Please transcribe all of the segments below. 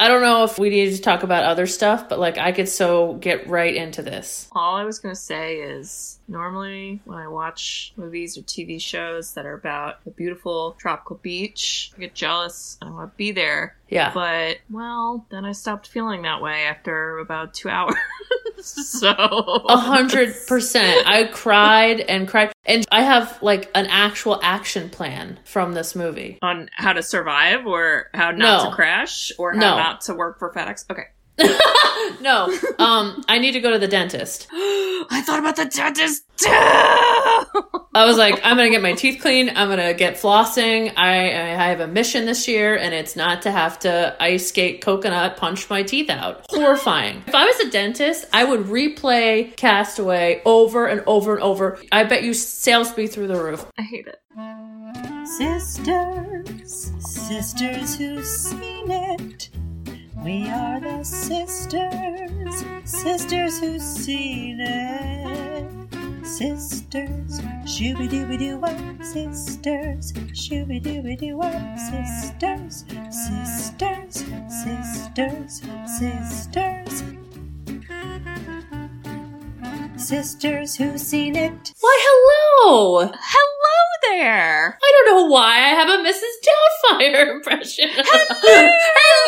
I don't know if we need to talk about other stuff, but like I could so get right into this. All I was going to say is normally when I watch movies or TV shows that are about a beautiful tropical beach, I get jealous. I want to be there. Yeah. But, well, then I stopped feeling that way after about two hours. So. A hundred percent. I cried and cried. And I have like an actual action plan from this movie. On how to survive or how not No. to crash or how No. not to work for FedEx. Okay. no, um, I need to go to the dentist. I thought about the dentist too! I was like, I'm gonna get my teeth cleaned. I'm gonna get flossing. I, I have a mission this year, and it's not to have to ice skate coconut punch my teeth out. Horrifying. If I was a dentist, I would replay Castaway over and over and over. I bet you sales be through the roof. I hate it. Sisters, sisters who've seen it. We are the sisters, sisters who've seen it. Sisters, shooby dooby doo sisters, shooby dooby doo up, sisters, sisters, sisters, sisters. Sisters who've seen it. Why, hello! Hello there! I don't know why I have a Mrs. Doubtfire impression. Hello,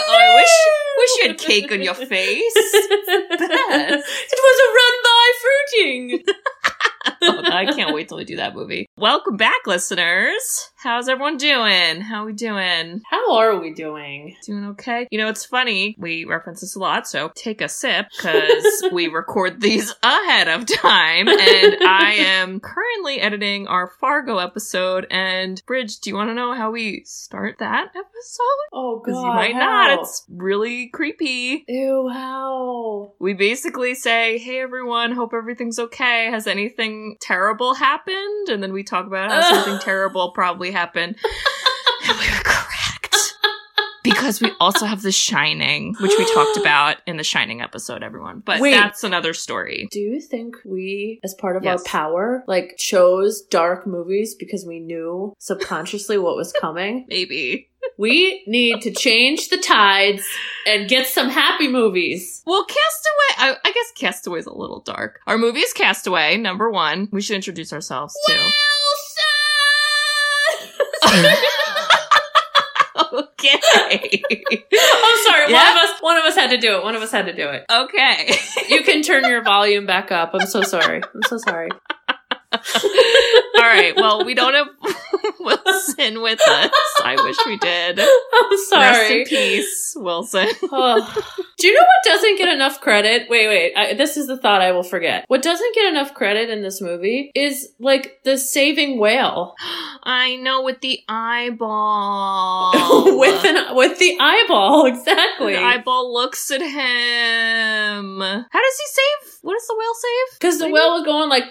Oh, I wish, wish you had cake on your face. it was a run by fruiting. Oh, I can't wait till we do that movie. Welcome back, listeners. How's everyone doing? How are we doing? How are we doing? Doing okay? You know, it's funny. We reference this a lot, so take a sip because we record these ahead of time. And I am currently editing our Fargo episode. And Bridge, do you want to know how we start that episode? Oh god, Because you might how? not. It's really creepy. Ew, how? We basically say, hey everyone, hope everything's okay. Has anything terrible happened? And then we talk about how something terrible probably happened. and we. Because we also have The Shining, which we talked about in the Shining episode, everyone. But Wait. that's another story. Do you think we, as part of Yes. our power, like chose dark movies because we knew subconsciously what was coming? Maybe. We need to change the tides and get some happy movies. Well, Castaway, I, I guess Castaway's a little dark. Our movie is Castaway, number one. We should introduce ourselves too. okay. I'm sorry. One of us, one of us had to do it. One of us had to do it. Okay. You can turn your volume back up. I'm so sorry. I'm so sorry. All right. Well, we don't have Wilson with us. I wish we did. I'm Rest sorry. in peace, Wilson. Oh. Do you know what doesn't get enough credit? Wait, wait. I, this is the thought I will forget. What doesn't get enough credit in this movie is like the saving whale I know with the eyeball. with an with the eyeball. Exactly. the eyeball looks at him. How does he save? What does the whale save? Because the whale was going like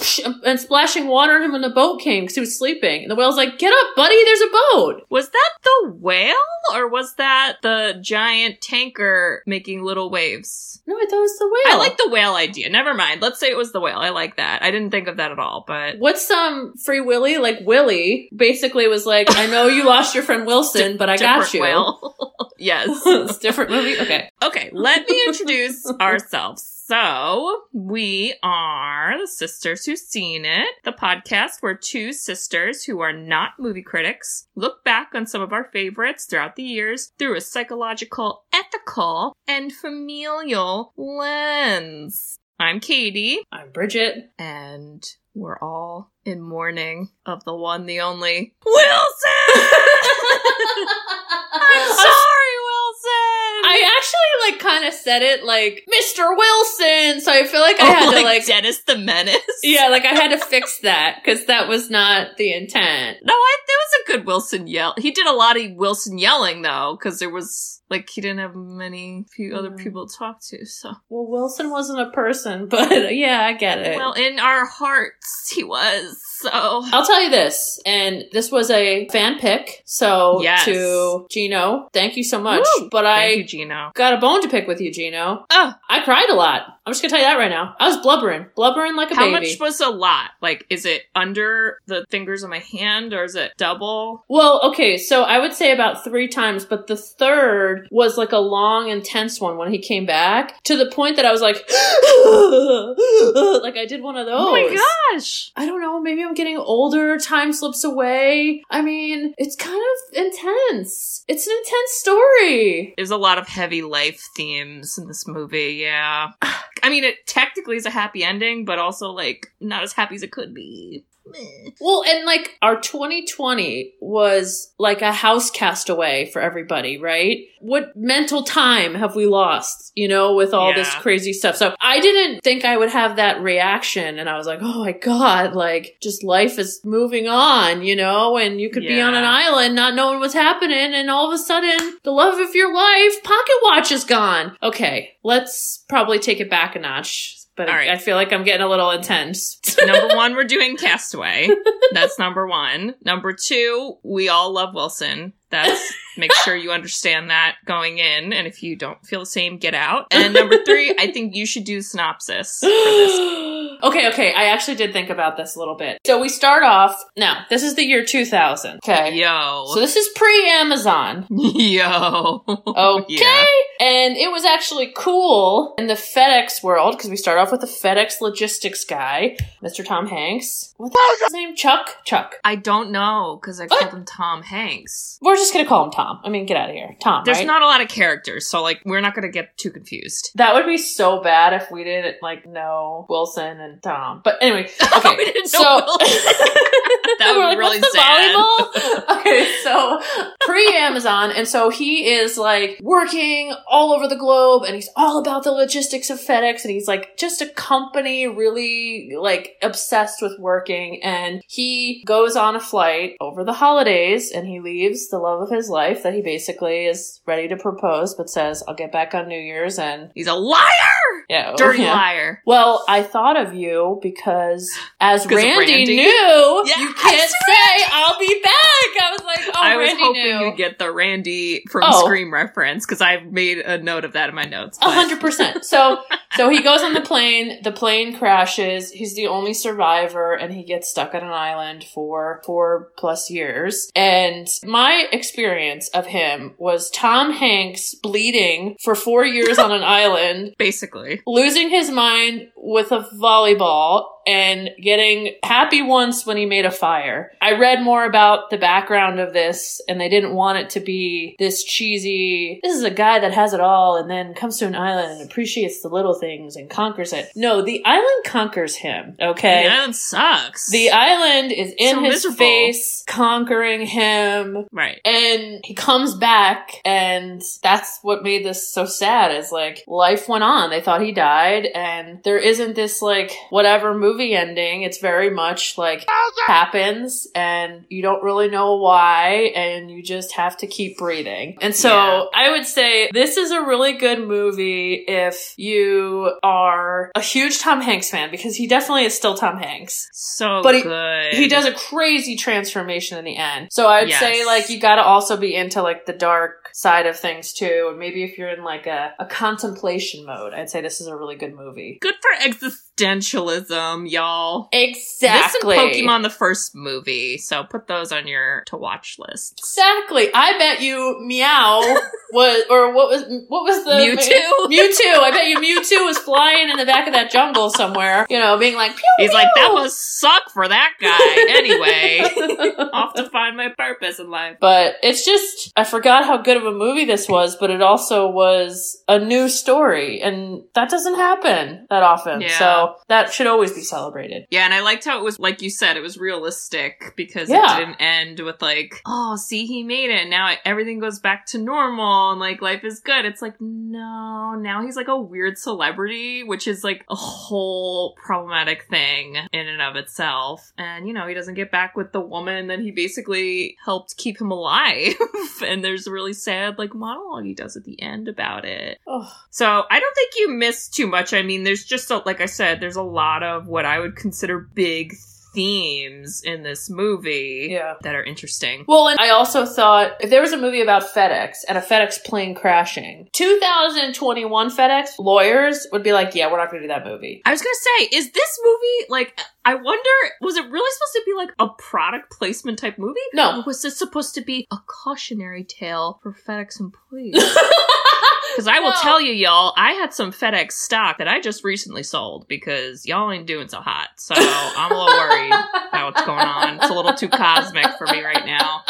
and splashing water on him when the boat came because he was sleeping. And the whale's like, "Get up, buddy! There's a boat." Was that the whale or was that the giant tanker making little waves? No, I thought it was the whale. I like the whale idea. Never mind. Let's say it was the whale. I like that. I didn't think of that at all, but What's some Free Willy? Like Willy basically was like, "I know you lost your friend Wilson, but I got you." whale. yes. it's a different movie. Okay. Okay, let me introduce ourselves. So, we are the Sisters Who've Seen It, the podcast where two sisters who are not movie critics look back on some of our favorites throughout the years through a psychological, ethical, and familial lens. I'm Katie, I'm Bridget. and we're all in mourning of the one, the only Wilson! I'm sorry, Wilson! I actually like kind of said it like Mr. Wilson, so I feel like I Oh, had to like like Dennis the Menace. yeah, like I had to fix that because that was not the intent. No, I, that was a good Wilson yell. He did a lot of Wilson yelling though, because there was like he didn't have many few other people to talk to. So, Well, Wilson wasn't a person, but yeah, I get it. well, in our hearts, he was. So, I'll tell you this, and this was a fan pick. So Yes. to Gino, thank you so much. Woo! But thank I you, Gino. got a bone bone to pick with you, Gino. Oh, I cried a lot. I'm just gonna tell you that right now. I was blubbering, blubbering like a how baby. How much was a lot? Like, is it under the fingers of my hand or is it double? Well, okay, so I would say about three times, but the third was like a long, intense one when he came back to the point that I was like, like I did one of those. Oh my gosh. I don't know, maybe I'm getting older, time slips away. I mean, it's kind of intense. It's an intense story. There's a lot of heavy life themes in this movie, yeah. I mean, it technically is a happy ending, but also, like, not as happy as it could be. Meh. Well, and like our 2020 was like a house castaway for everybody, right? What mental time have we lost, you know, with all this crazy stuff? So I didn't think I would have that reaction. And I was like, oh my God, like just life is moving on, you know, and you could be on an island not knowing what's happening. And all of a sudden, the love of your life, pocket watch is gone. Okay, let's probably take it back a notch. But All right. I feel like I'm getting a little intense. number one, we're doing Castaway. That's number one. Number two, we all love Wilson. That's make sure you understand that going in. And if you don't feel the same, get out. And number three, I think you should do synopsis okay, okay. I actually did think about this a little bit. So we start off now. This is the year 2000. Okay. Yo. So this is pre-Amazon. Yo. Okay. Yeah. And it was actually cool in the FedEx world because we start off with the FedEx logistics guy, Mr. Tom Hanks. What's his name? Chuck? Chuck. I don't know because I What? called him Tom Hanks. We're just gonna call him Tom. I mean, get out of here. Tom, There's right? not a lot of characters, so like we're not gonna get too confused. that would be so bad if we didn't like know Wilson and Tom. But anyway, okay. We didn't so. That would We're be like, really "What's sad." volleyball? okay, so pre Amazon, and so he is like working all over the globe, and he's all about the logistics of FedEx, and he's like just a company really like obsessed with working, and he goes on a flight over the holidays, and he leaves the love of his life that he basically is ready to propose, but says, "I'll get back on New Year's," and He's a liar! Yeah, oh, Dirty yeah. liar. Well, I thought of you because as Randy, Randy? knew, Yes, you can't say I'll be back. I was like, oh, I was Randy hoping knew. you'd get the Randy from Oh. Scream reference because I made a note of that in my notes. A but- hundred percent. So, so he goes on the plane. The plane crashes. He's the only survivor, and he gets stuck on an island for four plus years. And my experience of him was Tom Hanks bleeding for four years on an island, Basically. Losing his mind with a volleyball and getting happy once when he made a fire. I read more about the background of this and they didn't want it to be this cheesy, this is a guy that has it all and then comes to an island and appreciates the little things and conquers it. No, the island conquers him, okay? The island sucks. The island is in So his miserable. face, conquering him. right. And he comes back, and that's what made this so sad. Is like life went on. They thought he died, and there isn't this like whatever movie ending. It's very much like happens, and you don't really know why, and you just have to keep breathing. And so Yeah. I would say this is a really good movie if you are a huge Tom Hanks fan because he definitely is still Tom Hanks So But he- he does a crazy transformation in the end. So I'd Yes. say like you got to also be into like the dark side of things too. And maybe if you're in like a, a contemplation mode, I'd say this is a really good movie. Good for existentialism, y'all. Exactly. This and Pokemon the first movie, so put those on your to watch list. Exactly. I bet you Meow was or what was what was the Mewtwo? Mewtwo. I bet you Mewtwo was flying in the back of that jungle somewhere. You know, being like, pew, He's like, that pew." must suck for that guy. Anyway, off to find my purpose in life. But it's just, I forgot how good of a movie this was, but it also was a new story, and that doesn't happen that often. Yeah. So that should always be celebrated. Yeah, and I liked how it was, like you said, it was realistic because Yeah. it didn't end with like, oh, see, he made it. Now everything goes back to normal and like life is good. It's like, no, now he's like a weird celebrity, which is like a whole problematic thing in and of itself. And, you know, he doesn't get back with the woman that he basically helped keep him alive. and there's a really sad, like, monologue he does at the end about it. Ugh. So I don't think you missed too much. I mean, there's just a, like I said, there's a lot of what I would consider big themes in this movie Yeah. that are interesting. Well, and I also thought if there was a movie about FedEx and a FedEx plane crashing, 2021 FedEx lawyers would be like, yeah, we're not going to do that movie. I was gonna say, is this movie like? I wonder, was it really supposed to be like a product placement type movie? No. Or was this supposed to be a cautionary tale for FedEx employees? Because I will No. tell you, y'all, I had some FedEx stock that I just recently sold because y'all ain't doing so hot. So I'm a little worried about what's going on. It's a little too cosmic for me right now.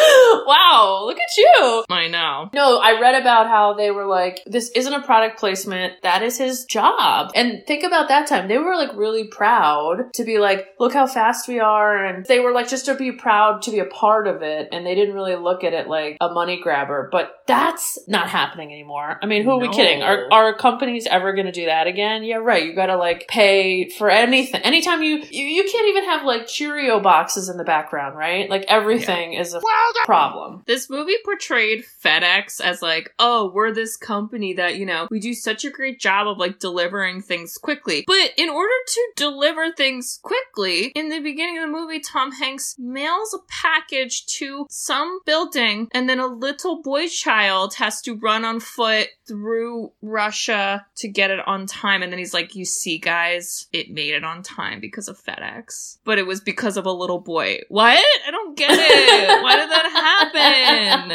wow, look at you. I know. No, I read about how they were like, this isn't a product placement. That is his job. And think about that time. They were like really proud to be like, look how fast we are. And they were like, just to be proud to be a part of it. And they didn't really look at it like a money grabber. But that's not happening anymore. I mean, who are we kidding? Are, are companies ever going to do that again? Yeah, right. You got to like pay for anything. Anytime you, you, you can't even have like Cheerio boxes in the background, right? Like everything is a problem. This movie portrayed FedEx as like, oh, we're this company that, you know, we do such a great job of like delivering things quickly. But in order to deliver things quickly, in the beginning of the movie, Tom Hanks mails a package to some building and then a little boy child has to run on foot through Russia to get it on time. And then he's like, you see, guys, it made it on time because of FedEx. But it was because of a little boy. What? I don't get it. Why did that happen?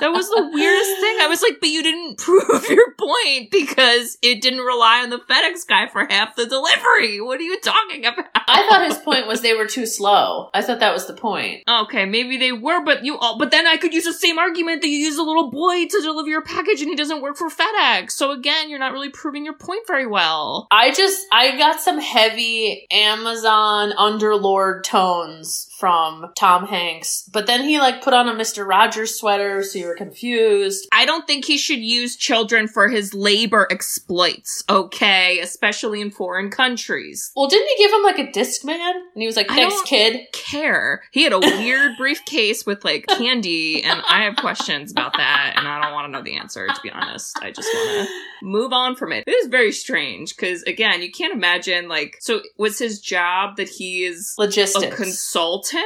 That was the weirdest thing. I was like, but you didn't prove your point because it didn't rely on the FedEx guy for half the delivery. What are you talking about? I thought his point was they were too slow. I thought that was the point. Okay, maybe they were, but you all, but then I could use the same argument that you use a little boy to deliver your package and he doesn't work for FedEx. So again, you're not really proving your point very well. I just I got some heavy Amazon underlord tones from Tom Hanks, but then he like put on a Mr. Rogers sweater, so you were confused. I don't think he should use children for his labor exploits, okay? Especially in foreign countries. Well, didn't he give him like a Discman? And he was like, I "Thanks, don't- kid." Care. He had a weird briefcase with like candy, and I have questions about that, and I don't want to know the answer, to be honest. I just want to move on from it. It is very strange because, again, you can't imagine, like, so was his job that he is a Logistics. consultant?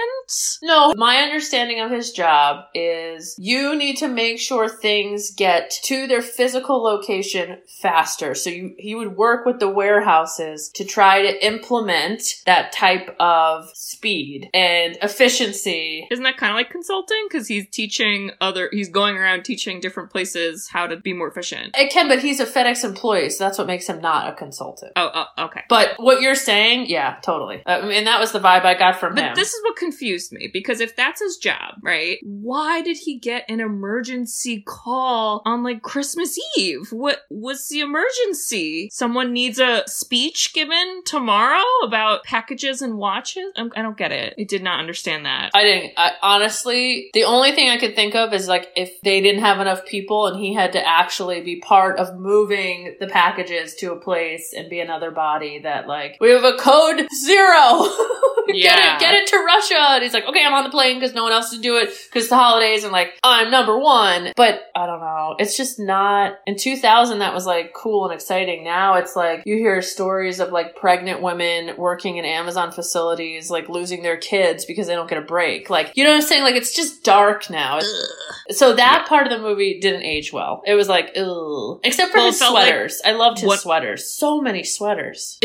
No, my understanding of his job is you need to make sure things get to their physical location faster. So you, he would work with the warehouses to try to implement that type of speed and efficiency. Isn't that kind of like consulting? Because he's teaching other, he's going around teaching different places how to be more efficient. It can, but he's a FedEx employee, so that's what makes him not a consultant. Oh, oh okay. But what you're saying, yeah, totally. Uh, I mean, that was the vibe I got from him But him. this is what confused me because if that's his job, right? Why did he get an emergency call on like Christmas Eve? What was the emergency? Someone needs a speech given tomorrow about packages and watches? I'm, I don't get it. I did not understand that. I didn't. I, honestly, the only thing I could think of is like if they didn't have enough people and he had to actually be part of moving the packages to a place and be another body that like we have a code zero. get Yeah. it, get it to Russia. And he's like, okay, I'm on the plane because no one else is to do it because the holidays and like I'm number one. But I don't know. It's just not. In 2000, that was like cool and exciting. Now it's like you hear stories of like pregnant women working in Amazon facilities, like losing their kids because they don't get a break. Like, you know what I'm saying? Like, it's just dark now. It's- So that part of the movie didn't age well. It was like, ugh. Except for Well, his felt like- sweaters. I loved his what- sweaters. So many sweaters.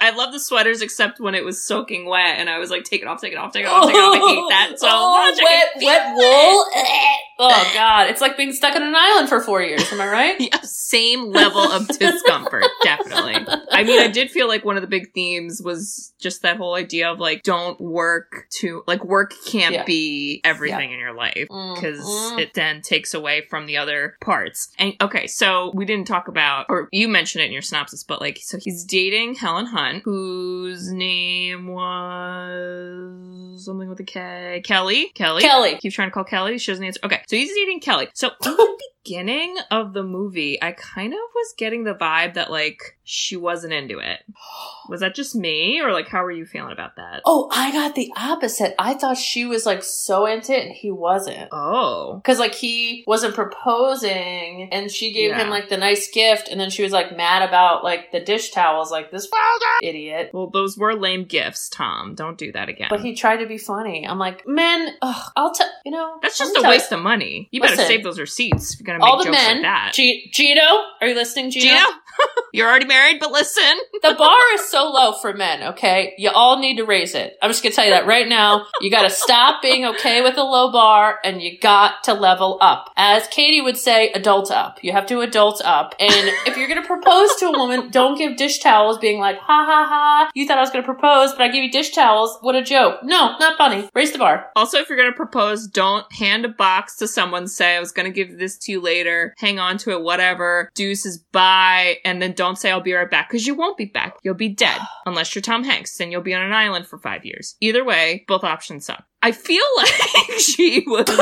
I love the sweaters except when it was soaking wet and I was like, take it off, take it off, take it off, take it off. I hate that so oh, much. Wet, wet wool. Oh god, it's like being stuck on an island for four years. Am I right? Yeah, same level of discomfort, definitely. I mean, I did feel like one of the big themes was just that whole idea of like, don't work to, like, work can't Yeah. be everything in your life because Mhm. it then takes away from the other parts. And okay, so we didn't talk about, or you mentioned it in your synopsis, but like, so he's dating Helen Hunt, whose name was something with a K. Kelly? Kelly? Kelly. Keep trying to call Kelly. She doesn't answer. Okay, so he's dating Kelly. So beginning of the movie, I kind of was getting the vibe that like she wasn't into it. Was that just me, or like how were you feeling about that? Oh, I got the opposite. I thought she was like so into it and he wasn't. Oh, Cause like he wasn't proposing and she gave Yeah. him like the nice gift and then she was like mad about like the dish towels, like this idiot. well, those were lame gifts, Tom. Don't do that again. But he tried to be funny. I'm like, man, ugh, I'll tell you know. That's just a waste you, of money. You better save those receipts if you're gonna make all the jokes men. like that. G- Gino, are you listening, Gino? Gino, you're already married, but listen. The bar is so low for men, okay? You all need to raise it. I'm just gonna tell you that right now. You gotta stop being okay with a low bar and you got to level up. As Katie would say, adult up. You have to adult up. And if you're gonna propose to a woman, don't give dish towels being like, ha ha ha, you thought I was gonna propose, but I gave you dish towels. What a joke. No, not funny. Raise the bar. Also, if you're gonna propose, don't hand a box to someone. Say I was gonna give this to you later. Hang on to it, whatever. Deuces, bye, and then don't say I'll be right back because you won't be back. You'll be dead unless you're Tom Hanks. Then you'll be on an island for five years. Either way, both options suck. I feel like she was.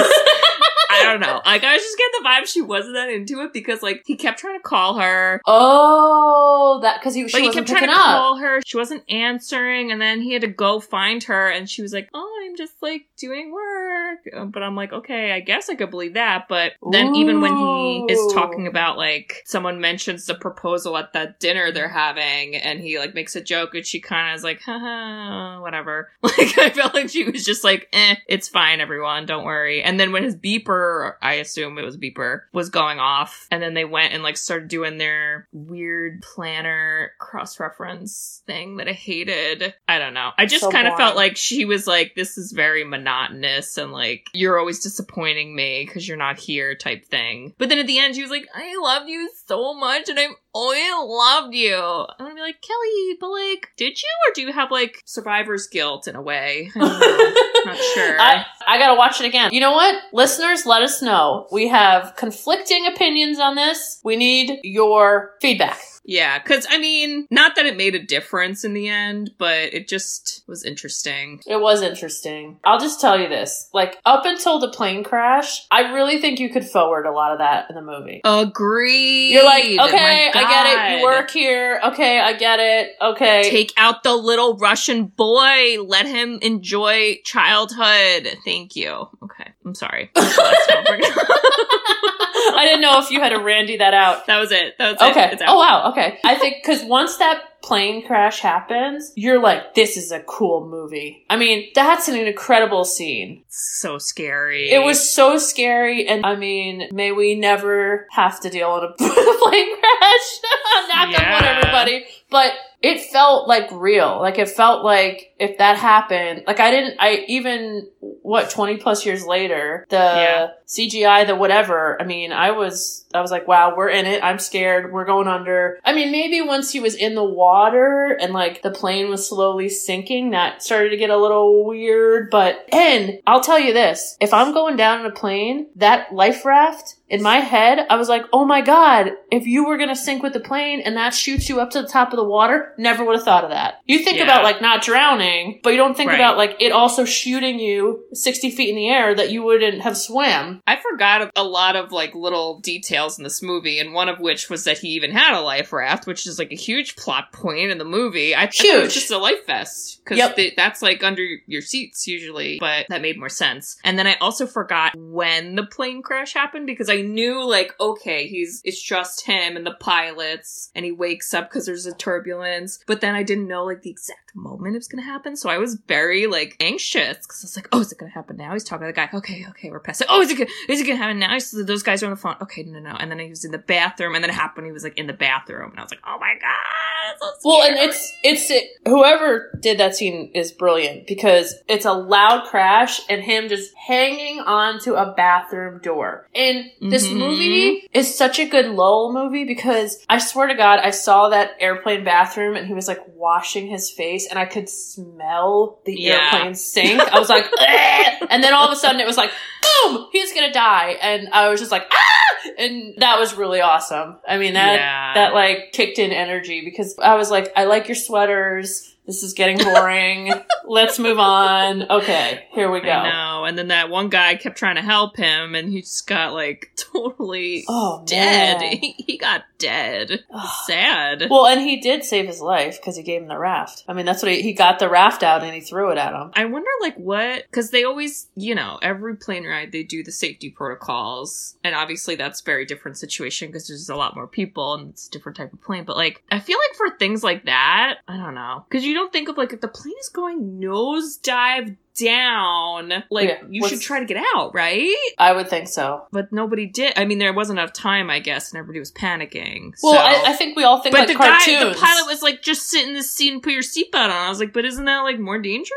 I don't know. Like I was just getting the vibe she wasn't that into it because like he kept trying to call her. Oh, that because he, she Like he kept trying to up. call her. She wasn't answering, and then he had to go find her, and she was like, "Oh, I'm just like doing work." Uh, But I'm like, "Okay, I guess I could believe that." But then even when he is talking about like someone mentions the proposal at that dinner they're having, and he like makes a joke, and she kind of is like, "Haha, whatever." Like I felt like she was just like, "Eh, it's fine, everyone, don't worry." And then when his beeper, I assume it was beeper, was going off, and then they went and like started doing their weird planner cross reference thing that I hated. I don't know. I just So kind of felt like she was like, this is very monotonous and like, you're always disappointing me because you're not here type thing. But then at the end, she was like, I love you so much and I've always loved you. I'm gonna be like, Kelly, but like, did you or do you have like survivor's guilt in a way? I don't not sure. I, I gotta watch it again. You know what? Listeners, let us know. We have conflicting opinions on this. We need your feedback. Yeah, because I mean, not that it made a difference in the end, but it just was interesting. It was interesting. I'll just tell you this. Like, up until the plane crash, I really think you could forward a lot of that in the movie. Agree. You're like, okay, I get it. You work here. Okay, I get it. Okay. Take out the little Russian boy. Let him enjoy childhood. Thank you. Okay, I'm sorry. I didn't know if you had to Randy that out. that was it. That was Okay. it. Oh wow. Okay. I think because once that plane crash happens, you're like, this is a cool movie. I mean, that's an incredible scene. so scary. It was so scary, and I mean, may we never have to deal with a plane crash. Knock on wood, Yeah. everybody. But it felt like real. Like it felt like if that happened, like I didn't, I even, what, 20 plus years later, the Yeah. CGI, the whatever, I mean, I was, I was like, wow, we're in it. I'm scared. We're going under. I mean, maybe once he was in the water and like the plane was slowly sinking, that started to get a little weird. But, and I'll tell you this, if I'm going down in a plane, that life raft, in my head, I was like, oh my god, if you were gonna sink with the plane and that shoots you up to the top of the water, never would have thought of that. You think Yeah. about like not drowning, but you don't think Right. about like it also shooting you 60 feet in the air that you wouldn't have swam. I forgot a lot of like little details in this movie, and one of which was that he even had a life raft, which is like a huge plot point in the movie. I, thought it was Huge. just a life vest because Yep. that's like under your seats usually, but that made more sense. And then I also forgot when the plane crash happened because I knew like okay, he's it's just him and the pilots, and he wakes up because there's a turbulence, but then I didn't know like the exact moment it was gonna happen, so I was very like anxious because I was like, oh, is it gonna happen now? He's talking to the guy. Okay, okay, we're past it. Oh, is it gonna, is it gonna happen now? So those guys are on the phone. Okay, no, no, no. And then he was in the bathroom, and then it happened. He was like in the bathroom, and I was like, oh my god, so Well, and it's it's it, whoever did that scene is brilliant because it's a loud crash and him just hanging onto a bathroom door. And this Mhm. movie is such a good lull movie because I swear to God, I saw that airplane bathroom and he was like washing his face and I could smell the Yeah. airplane sink. I was like, and then all of a sudden it was like, boom, he's gonna die, and I was just like, ah, and that was really awesome. I mean that Yeah. that like kicked in energy because I was like, I like your sweaters. This is getting boring. Let's move on. Okay, here we go. I know. know. And then that one guy kept trying to help him, and he just got like totally Oh, dead. He, he got dead. Sad. Well, and he did save his life because he gave him the raft. I mean, that's what he, he got the raft out and he threw it at him. I wonder, like, what? Because they always, you know, every plane ride they do the safety protocols, and obviously that's a very different situation because there's a lot more people and it's a different type of plane. But like, I feel like for things like that, I don't know, because you don't think of like if the plane is going nosedive down, like Yeah, you what's- should try to get out, right? I would think so. But nobody did. I mean, there wasn't enough time, I guess, and everybody was panicking. Well, so. I, I think we all think but like the cartoons. guy, the pilot was like, just sit in the seat and put your seatbelt on. I was like, but isn't that like more dangerous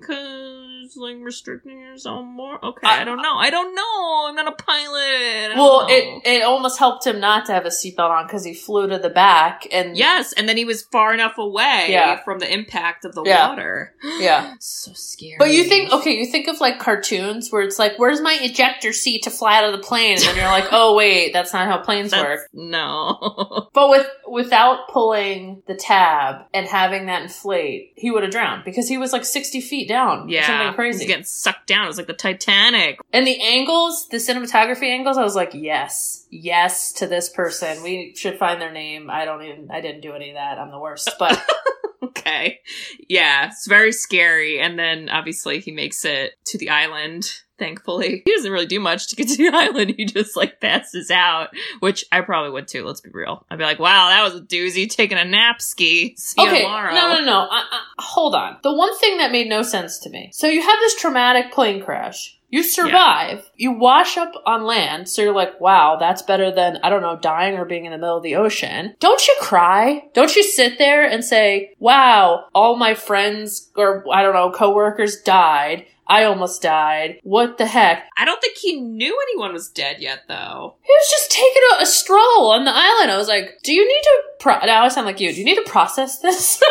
because like restricting yourself more? Okay, I, I- don't know. I don't know. I'm not a pilot. Well, know. it it almost helped him not to have a seatbelt on because he flew to the back and yes, and then he was far enough away Yeah. from the impact of the Yeah. water. Yeah. so scary. But you think, okay, you think of like cartoons where it's like, where's my ejector seat to fly out of the plane? And then you're like, oh wait, that's not how planes That's, work. no. But with without pulling the tab and having that inflate, he would have drowned because he was like 60 feet down. yeah, crazy. getting sucked down. It was like the Titanic. And the angles, the cinematography angles, I was like, yes, yes to this person. We should find their name. I don't even, I didn't do any of that. I'm the worst. But Okay. Yeah, it's very scary. And then obviously he makes it to the island. Thankfully, he doesn't really do much to get to the island. He just like passes out, which I probably would too. Let's be real. I'd be like, "Wow, that was a doozy. Taking a nap ski. See you okay, tomorrow." no, no, no. I, I, hold on. The one thing that made no sense to me. So you have this traumatic plane crash. You survive. You wash up on land. So you're like, wow, that's better than, I don't know, dying or being in the middle of the ocean. Don't you cry? Don't you sit there and say, wow, all my friends or, I don't know, coworkers died. I almost died. What the heck? I don't think he knew anyone was dead yet, though. He was just taking a, a stroll on the island. I was like, do you need to, pro- now I sound like you. Do you need to process this? like,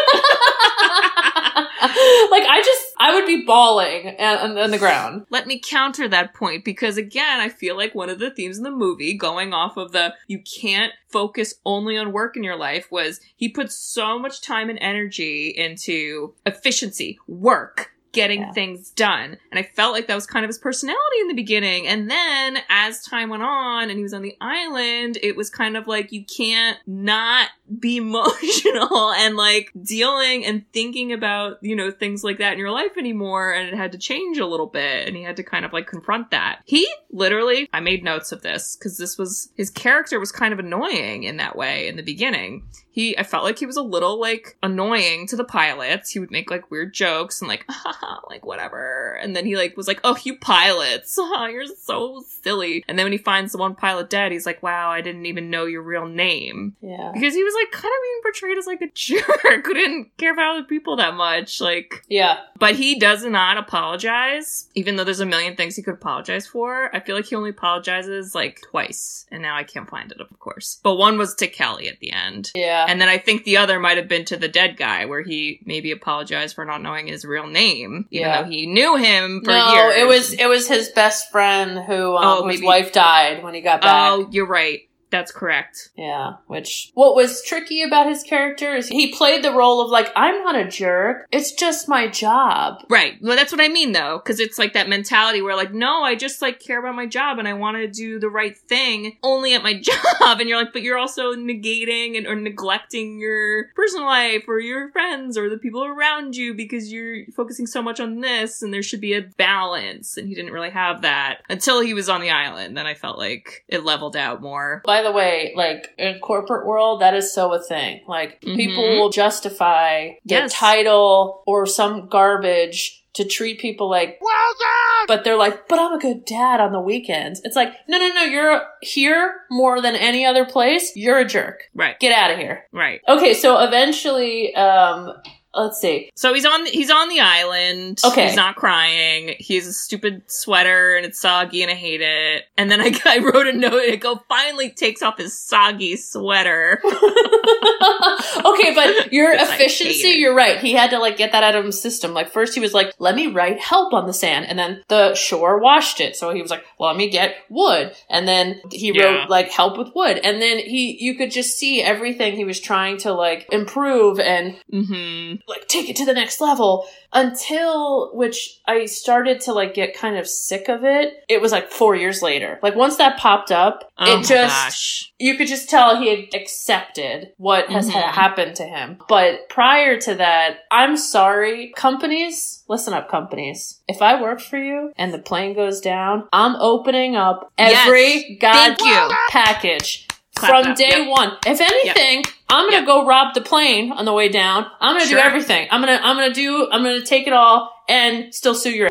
I just, I would be bawling on, on the ground. Let me counter that point because again, I feel like one of the themes in the movie, going off of the you can't focus only on work in your life, was he put so much time and energy into efficiency, work, getting Yeah. things done. And I felt like that was kind of his personality in the beginning. And then as time went on and he was on the island, it was kind of like you can't not be emotional and like dealing and thinking about, you know, things like that in your life anymore. And it had to change a little bit and he had to kind of like confront that. He literally, I made notes of this because this was, his character was kind of annoying in that way in the beginning. He, I felt like he was a little like annoying to the pilots. He would make like weird jokes and like, ah, like whatever. And then he like was like, oh, you pilots, you're so silly. And then when he finds the one pilot dead, he's like, wow, I didn't even know your real name Yeah. because he was like kind of being portrayed as like a jerk who didn't care about other people that much. Like, Yeah. but he does not apologize, even though there's a million things he could apologize for. I feel like he only apologizes like twice, and now I can't find it, of course. But one was to Kelly at the end. Yeah. And then I think the other might have been to the dead guy, where he maybe apologized for not knowing his real name, even Yeah. though he knew him for no, years. it was it was his best friend who um, Oh, whose maybe- wife died when he got back. Oh, you're right. That's correct. Yeah, which what was tricky about his character is he played the role of like I'm not a jerk. It's just my job. Right. Well, that's what I mean though, because it's like that mentality where like, no, I just like care about my job and I want to do the right thing only at my job. And you're like, but you're also negating and or neglecting your personal life or your friends or the people around you because you're focusing so much on this and there should be a balance. And he didn't really have that until he was on the island. Then I felt like it leveled out more. By the way, like in corporate world, that is so a thing. Like people Mhm. will justify their Yes. title or some garbage to treat people like well done. But they're like, but I'm a good dad on the weekends. It's like, no, no, no. You're here more than any other place. You're a jerk. Right. Get out of here. Right. Okay, so eventually, um, let's see. So he's on he's on the island. Okay. He's not crying. He has a stupid sweater and it's soggy and I hate it. And then I, I wrote a note and it go finally takes off his soggy sweater. okay, but your Because I hate efficiency, you're right. He had to like get that out of his system. Like first he was like, let me write help on the sand. And then the shore washed it. So he was like, well, let me get wood. And then he Yeah. wrote like help with wood. And then he, you could just see everything he was trying to like improve. And hmm like take it to the next level until which I started to like get kind of sick of it. It was like four years later. Like once that popped up, Oh it just gosh. you could just tell he had accepted what has Mhm. ha- happened to him. But prior to that, I'm sorry, companies, listen up, companies. If I work for you and the plane goes down, I'm opening up every god Thank you. package Clap from day Yep. one. If anything, I'm gonna Yep. go rob the plane on the way down. I'm gonna Sure. do everything. I'm gonna I'm gonna do I'm gonna take it all and still sue your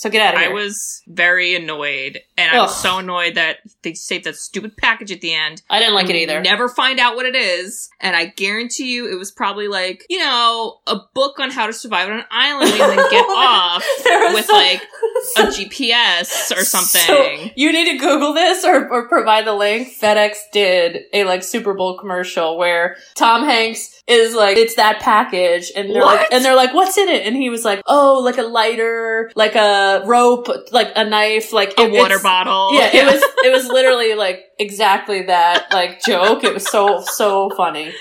So get out of here. I was very annoyed, and I was Ugh. so annoyed that they saved that stupid package at the end. I didn't like it either. Never find out what it is, and I guarantee you, it was probably like you know a book on how to survive on an island and then get oh off There was with some- like a GPS or something. So you need to Google this or, or provide the link. FedEx did a like Super Bowl commercial where Tom Hanks is like, it's that package, and they're like, What? and they're like, what's in it? And he was like, oh, like a lighter, like a rope, like a knife, like a it- water bottle. Yeah, it was it was literally like exactly that like joke. It was so so funny,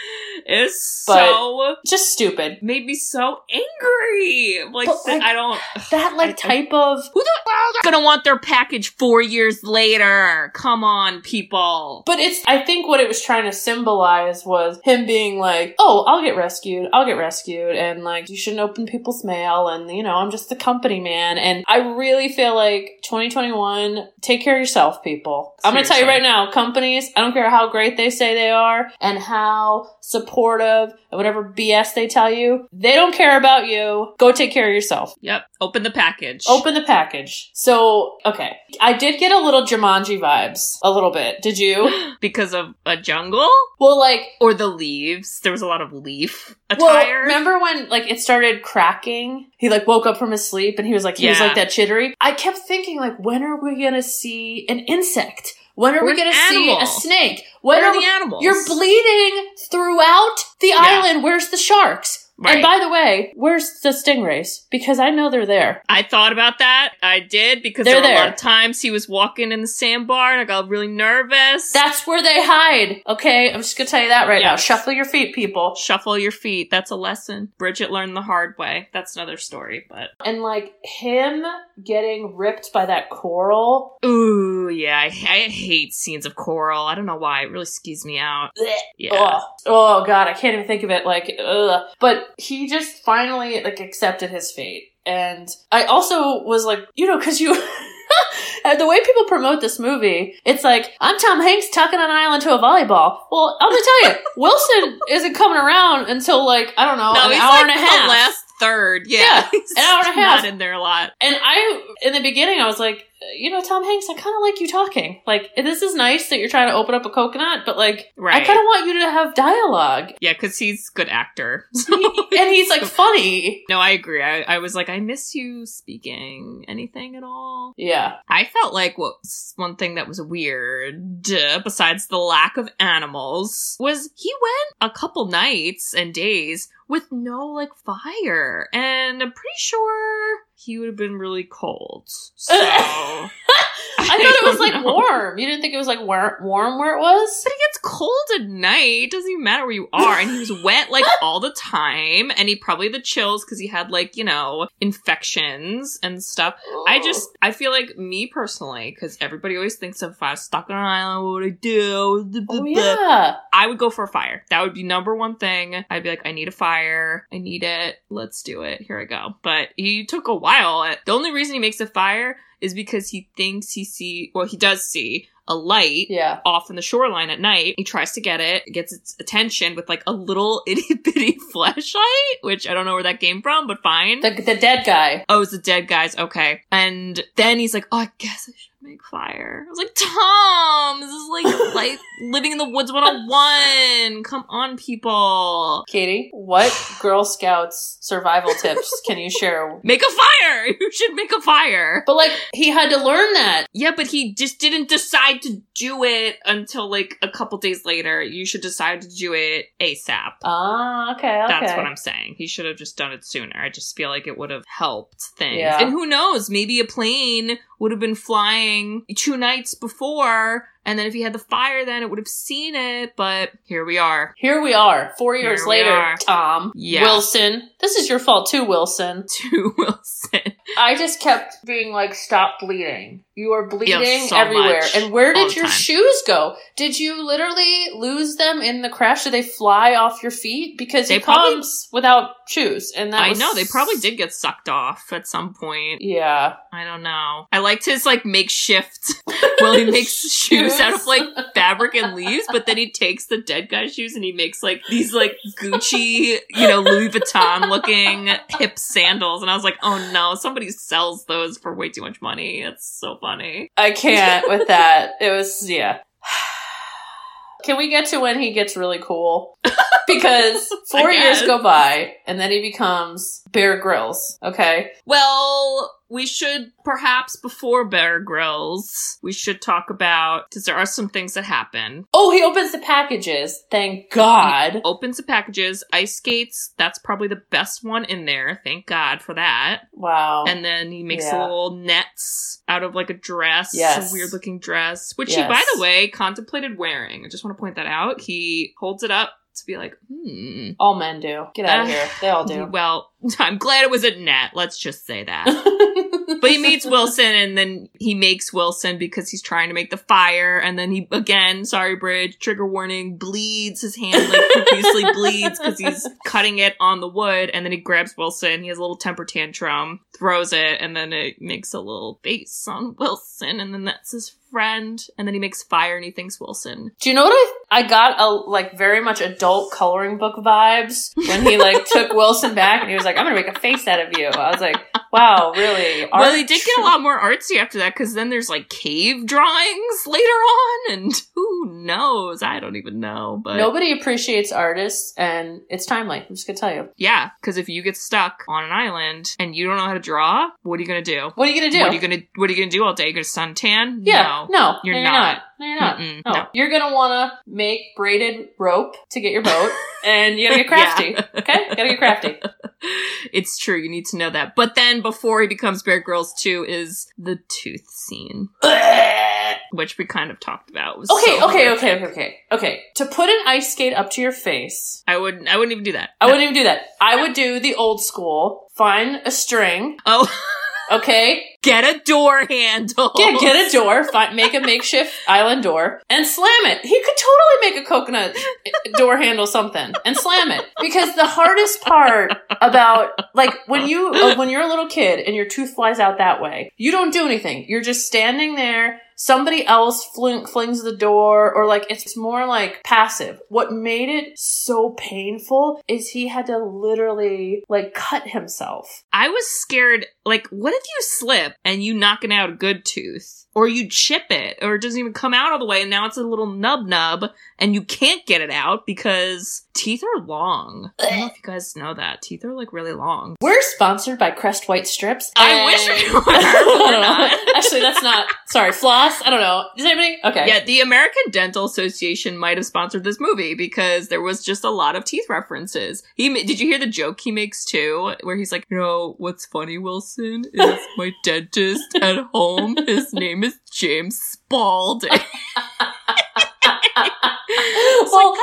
But- so just stupid. made me so angry. Like, But, like, I don't. That like type of Who the gonna want their package four years later? Come on, people. But it's, I think what it was trying to symbolize was him being like, oh, I'll get rescued. I'll get rescued. And like, you shouldn't open people's mail. And, you know, I'm just the company man. And I really feel like 2021, take care of yourself, people. I'm going to tell you right now, companies, I don't care how great they say they are and how supportive and whatever BS they tell you, they don't care about you. Go take care of yourself. Yep. Open the package. Open the package. So, okay. I did get a little Jumanji vibes. A little bit. Did you? because of a jungle Well, like, or the leaves. There was a lot of leaf attire. Well, remember when like it started cracking? He like woke up from his sleep and he was like he was like that chittery. I kept thinking like when are we gonna see an insect? When are Or we gonna see a snake? When Where are are the we- animals? You're bleeding throughout the island. Where's the sharks? Right. And by the way, where's the stingrays? Because I know they're there. I thought about that. I did because They're there were a lot of times he was walking in the sandbar and I got really nervous. That's where they hide. Okay, I'm just gonna tell you that right now. Shuffle your feet, people. Shuffle your feet. That's a lesson. Bridget learned the hard way. That's another story, but And like him getting ripped by that coral. ooh, yeah, I, I hate scenes of coral. I don't know why. It really skews me out. Yeah. Oh, oh god, I can't even think of it. Like, ugh. But he just finally like accepted his fate, and I also was like, you know, because you. the way people promote this movie, it's like I'm Tom Hanks tucking an island to a volleyball. Well, I'm gonna tell you, Wilson isn't coming around until like I don't know no, an he's hour like and a the half. last third. Yeah, Yeah, an hour and a half. Not in there a lot. And I, in the beginning, I was like, you know, Tom Hanks, I kind of like you talking. Like, this is nice that you're trying to open up a coconut, but like, I kind of want you to have dialogue. Yeah, because he's a good actor. and he's like funny. no, I agree. I, I was like, I miss you speaking anything at all. Yeah. I felt like what one thing that was weird, uh, besides the lack of animals, was he went a couple nights and days with no like fire, and I'm pretty sure he would have been really cold. So I thought it was like know. warm. You didn't think it was like war- warm where it was? But it gets cold at night. It doesn't even matter where you are. And he was wet like all the time. And he probably the chills because he had like, you know, infections and stuff. I just, I feel like me personally, because everybody always thinks of if I was stuck on an island, what would I do? Oh, yeah. I would go for a fire. That would be number one thing. I'd be like, I need a fire. I need it. Let's do it. Here I go. But he took a while. The only reason he makes a fire is because he thinks he see, well, he does see a light Yeah. off in the shoreline at night. He tries to get it, gets its attention with like a little itty bitty flashlight, which I don't know where that came from, but fine. The, the dead guy. oh, it's the dead guys. Okay. And then he's like, oh, I guess I should make fire. I was like, Tom, this is like like living in the woods 101. Come on, people. Katie, what Girl Scouts survival tips can you share? Make a fire. You should make a fire. But like, he had to learn that. Yeah, but he just didn't decide to do it until like a couple days later. You should decide to do it ASAP. Ah, okay, okay. That's what I'm saying. He should have just done it sooner. I just feel like it would have helped things. Yeah. And who knows? Maybe a plane would have been flying two nights before And then if he had the fire, then it would have seen it. But here we are. Here we are, four years Here later. Tom. Yeah. Wilson. This is your fault too, Wilson. To Wilson. I just kept being like, stop bleeding. You are bleeding so everywhere. And where did your time. shoes go? Did you literally lose them in the crash? Did they fly off your feet? Because They he probably- comes without shoes. And that I was- know they probably did get sucked off at some point. Yeah. I don't know. I liked his like makeshift. well, he makes shoes out of like fabric and leaves, but then he takes the dead guy's shoes and he makes like these like Gucci, you know, Louis Vuitton looking hip sandals. And I was like, oh no, somebody sells those for way too much money. It's so funny. I can't with that. It was, yeah. Can we get to when he gets really cool? Because four years go by and then he becomes Bear Grylls. Okay. Well, we should perhaps before Bear Grylls, we should talk about because there are some things that happen. Oh, he opens the packages. Thank God. Opens the packages, ice skates. That's probably the best one in there. Thank God for that. Wow. And then he makes Yeah. little nets out of like a dress, Yes. a weird looking dress, which Yes. he, by the way, contemplated wearing. I just want to point that out. He holds it up to be like, hmm. all men do. Get out of Uh, here. They all do. Well, I'm glad it was a net. Let's just say that. But he meets Wilson and then he makes Wilson because he's trying to make the fire. And then he, again, sorry, Bridge, trigger warning, bleeds. His hand like profusely bleeds because he's cutting it on the wood. And then he grabs Wilson. He has a little temper tantrum, throws it, and then it makes a little face on Wilson. And then that's his friend. And then he makes fire and he thinks Wilson. Do you know what I I got a like very much adult coloring book vibes when he like took Wilson back and he was like, I'm gonna make a face out of you. I was like, wow, really? well, he did get a lot more artsy after that because then there's like cave drawings later on. And knows? I don't even know. But Nobody appreciates artists and it's timely. I'm just gonna tell you. Yeah, because if you get stuck on an island and you don't know how to draw, what are you gonna do? What are you gonna do? What are you gonna What are you gonna do all day? You gonna suntan? yeah, No, no, you're no, not. No, you're not. No. no. you're gonna want to make braided rope to get your boat, and you gotta get crafty. Yeah. Okay, gotta get crafty. it's true. You need to know that. But then before he becomes Bear Grylls 2 is the tooth scene, which we kind of talked about. Was Okay, so okay, okay, okay, okay, okay. To put an ice skate up to your face, I wouldn't. I wouldn't even do that. I wouldn't even do that. I would do the old school. Find a string. Oh, Okay, get a door handle. get get a door. Find make a makeshift island door and slam it. He could totally make a coconut door handle something and slam it because the hardest part about like when you uh, when you're a little kid and your tooth flies out that way, you don't do anything. You're just standing there. Somebody else fling, flings the door, or like it's more like passive. What made it so painful is he had to literally like cut himself. I was scared. Like, what if you slip and you knocking out a good tooth? Or you chip it, or it doesn't even come out all the way, and now it's a little nub nub, and you can't get it out because teeth are long. I don't know if you guys know that. Teeth are like really long. We're sponsored by Crest White Strips. I and- wish we eh. were. I don't We're know. not. Actually, that's not. Sorry, floss. I don't know. Does anybody? Okay. Yeah, the American Dental Association might have sponsored this movie because there was just a lot of teeth references. He did you hear the joke he makes too, where he's like, "You know what's funny, Wilson? Is my dentist at home? His name is James Spalding." well,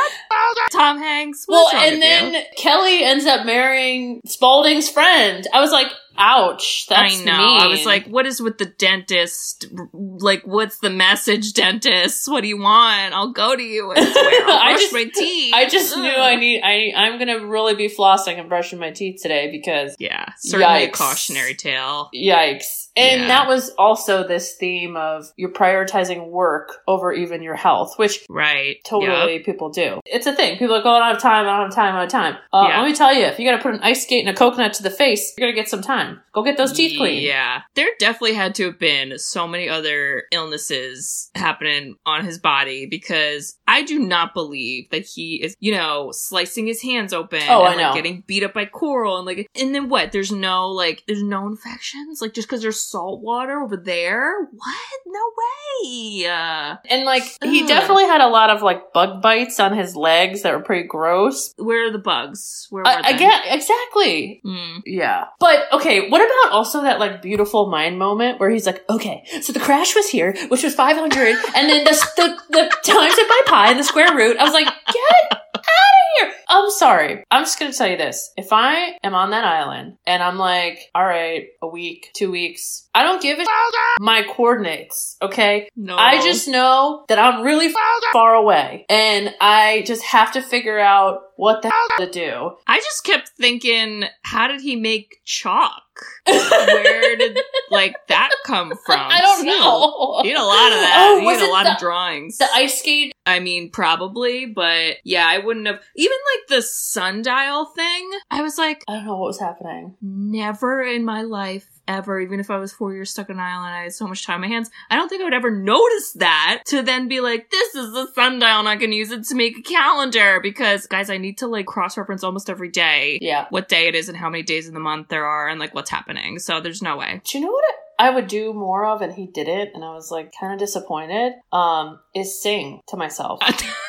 Tom Hanks. well, and then you? Kelly ends up marrying Spalding's friend. I was like, ouch. That's I know. mean. I was like, "What is with the dentist? Like, what's the message, dentist? What do you want? I'll go to you and swear I'll I brush just- my teeth." I just knew I need. I I'm gonna really be flossing and brushing my teeth today because Yeah, certainly a Yikes. cautionary tale. Yikes. And Yeah. that was also this theme of you're prioritizing work over even your health, which Right. totally people do. It's a thing. People are I don't have time, I don't have time, I don't have time. Uh, Yeah. Let me tell you, if you gotta put an ice skate and a coconut to the face, you're gonna get some time. Go get those teeth clean. Yeah. There definitely had to have been so many other illnesses happening on his body because I do not believe that he is, you know, slicing his hands open Oh, I and like, getting beat up by coral and like and then what? There's no like there's no infections? Like just because there's salt water over there? What? No way. Uh, And like, he definitely had a lot of like bug bites on his legs that were pretty gross. where are the bugs? Where were I, I they? get exactly. Mm. Yeah. But okay, Okay, what about also that like beautiful mind moment where he's like, okay, so the crash was here, which was 500, and then the, the, the times it by pi and the square root. I was like, get out of here. I'm sorry. I'm just going to tell you this. If I am on that island and I'm like, all right, a week, two weeks, I don't give a my coordinates, okay? No. I just know that I'm really far away and I just have to figure out what the hell to do. I just kept thinking, how did he make chalk? Where did like that come from? I don't know. You need a lot of that. Oh, you need a lot the- of drawings. The ice skate. I mean, probably, but yeah, I wouldn't have. Even like the sundial thing, I was like, I don't know what was happening. never in my life, ever, even if I was four years stuck on an island, I had so much time on my hands, I don't think I would ever notice that to then be like, this is the sundial and I can use it to make a calendar because, guys, I need to like cross reference almost every day Yeah. what day it is and how many days in the month there are and like what's happening. So there's no way. Do you know what I would do more of and he didn't and I was like kind of disappointed? Um, is sing to myself.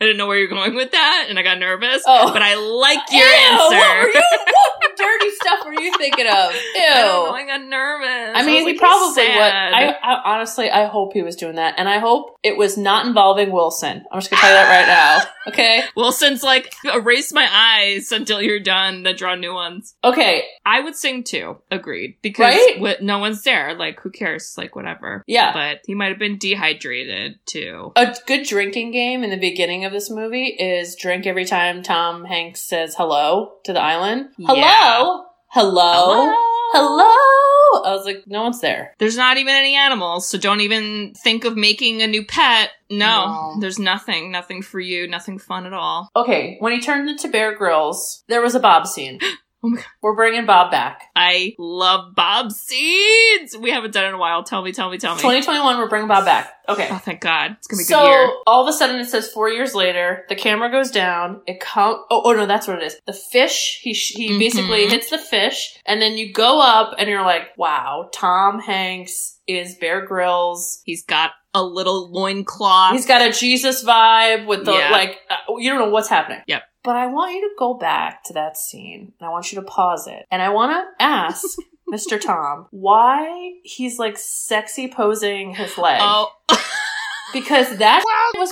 I didn't know where you're going with that and I got nervous, Oh. but I like your Ew, answer. What, you, what dirty stuff were you thinking of? Ew. I. I got nervous. I mean, he like, probably he's would. I, I honestly, I hope he was doing that, and I hope it was not involving Wilson. I'm just gonna tell you that right now. Okay. Wilson's like, erase my eyes until you're done, then draw new ones. Okay. I would sing too. Agreed. Because Right? no one's there. Like, who cares? Like, whatever. Yeah. But he might have been dehydrated too. A good drinking game in the beginning of this movie is drink every time Tom Hanks says hello to the island. Yeah. Hello. Hello. Hello. I was like, no one's there. There's not even any animals, so don't even think of making a new pet. No, No. there's nothing. Nothing for you. Nothing fun at all. Okay, when he turned into Bear Grylls, there was a Bob scene. Oh my God. We're bringing Bob back. I love Bob Seeds. We haven't done it in a while. Tell me, tell me, tell me. 2021, we're bringing Bob back. Okay. Oh, thank God. It's gonna be a so good year. all of a sudden it says four years later. The camera goes down. It come. Oh, oh no, that's what it is. The fish. He sh- he Mhm. basically hits the fish, and then you go up, and you're like, wow, Tom Hanks is Bear Grylls. He's got a little loincloth. He's got a Jesus vibe with the Yeah. like. Uh, you don't know what's happening. Yep. But I want you to go back to that scene, and I want you to pause it, and I want to ask. Mr. Tom, why he's like sexy posing his leg? oh, Because that was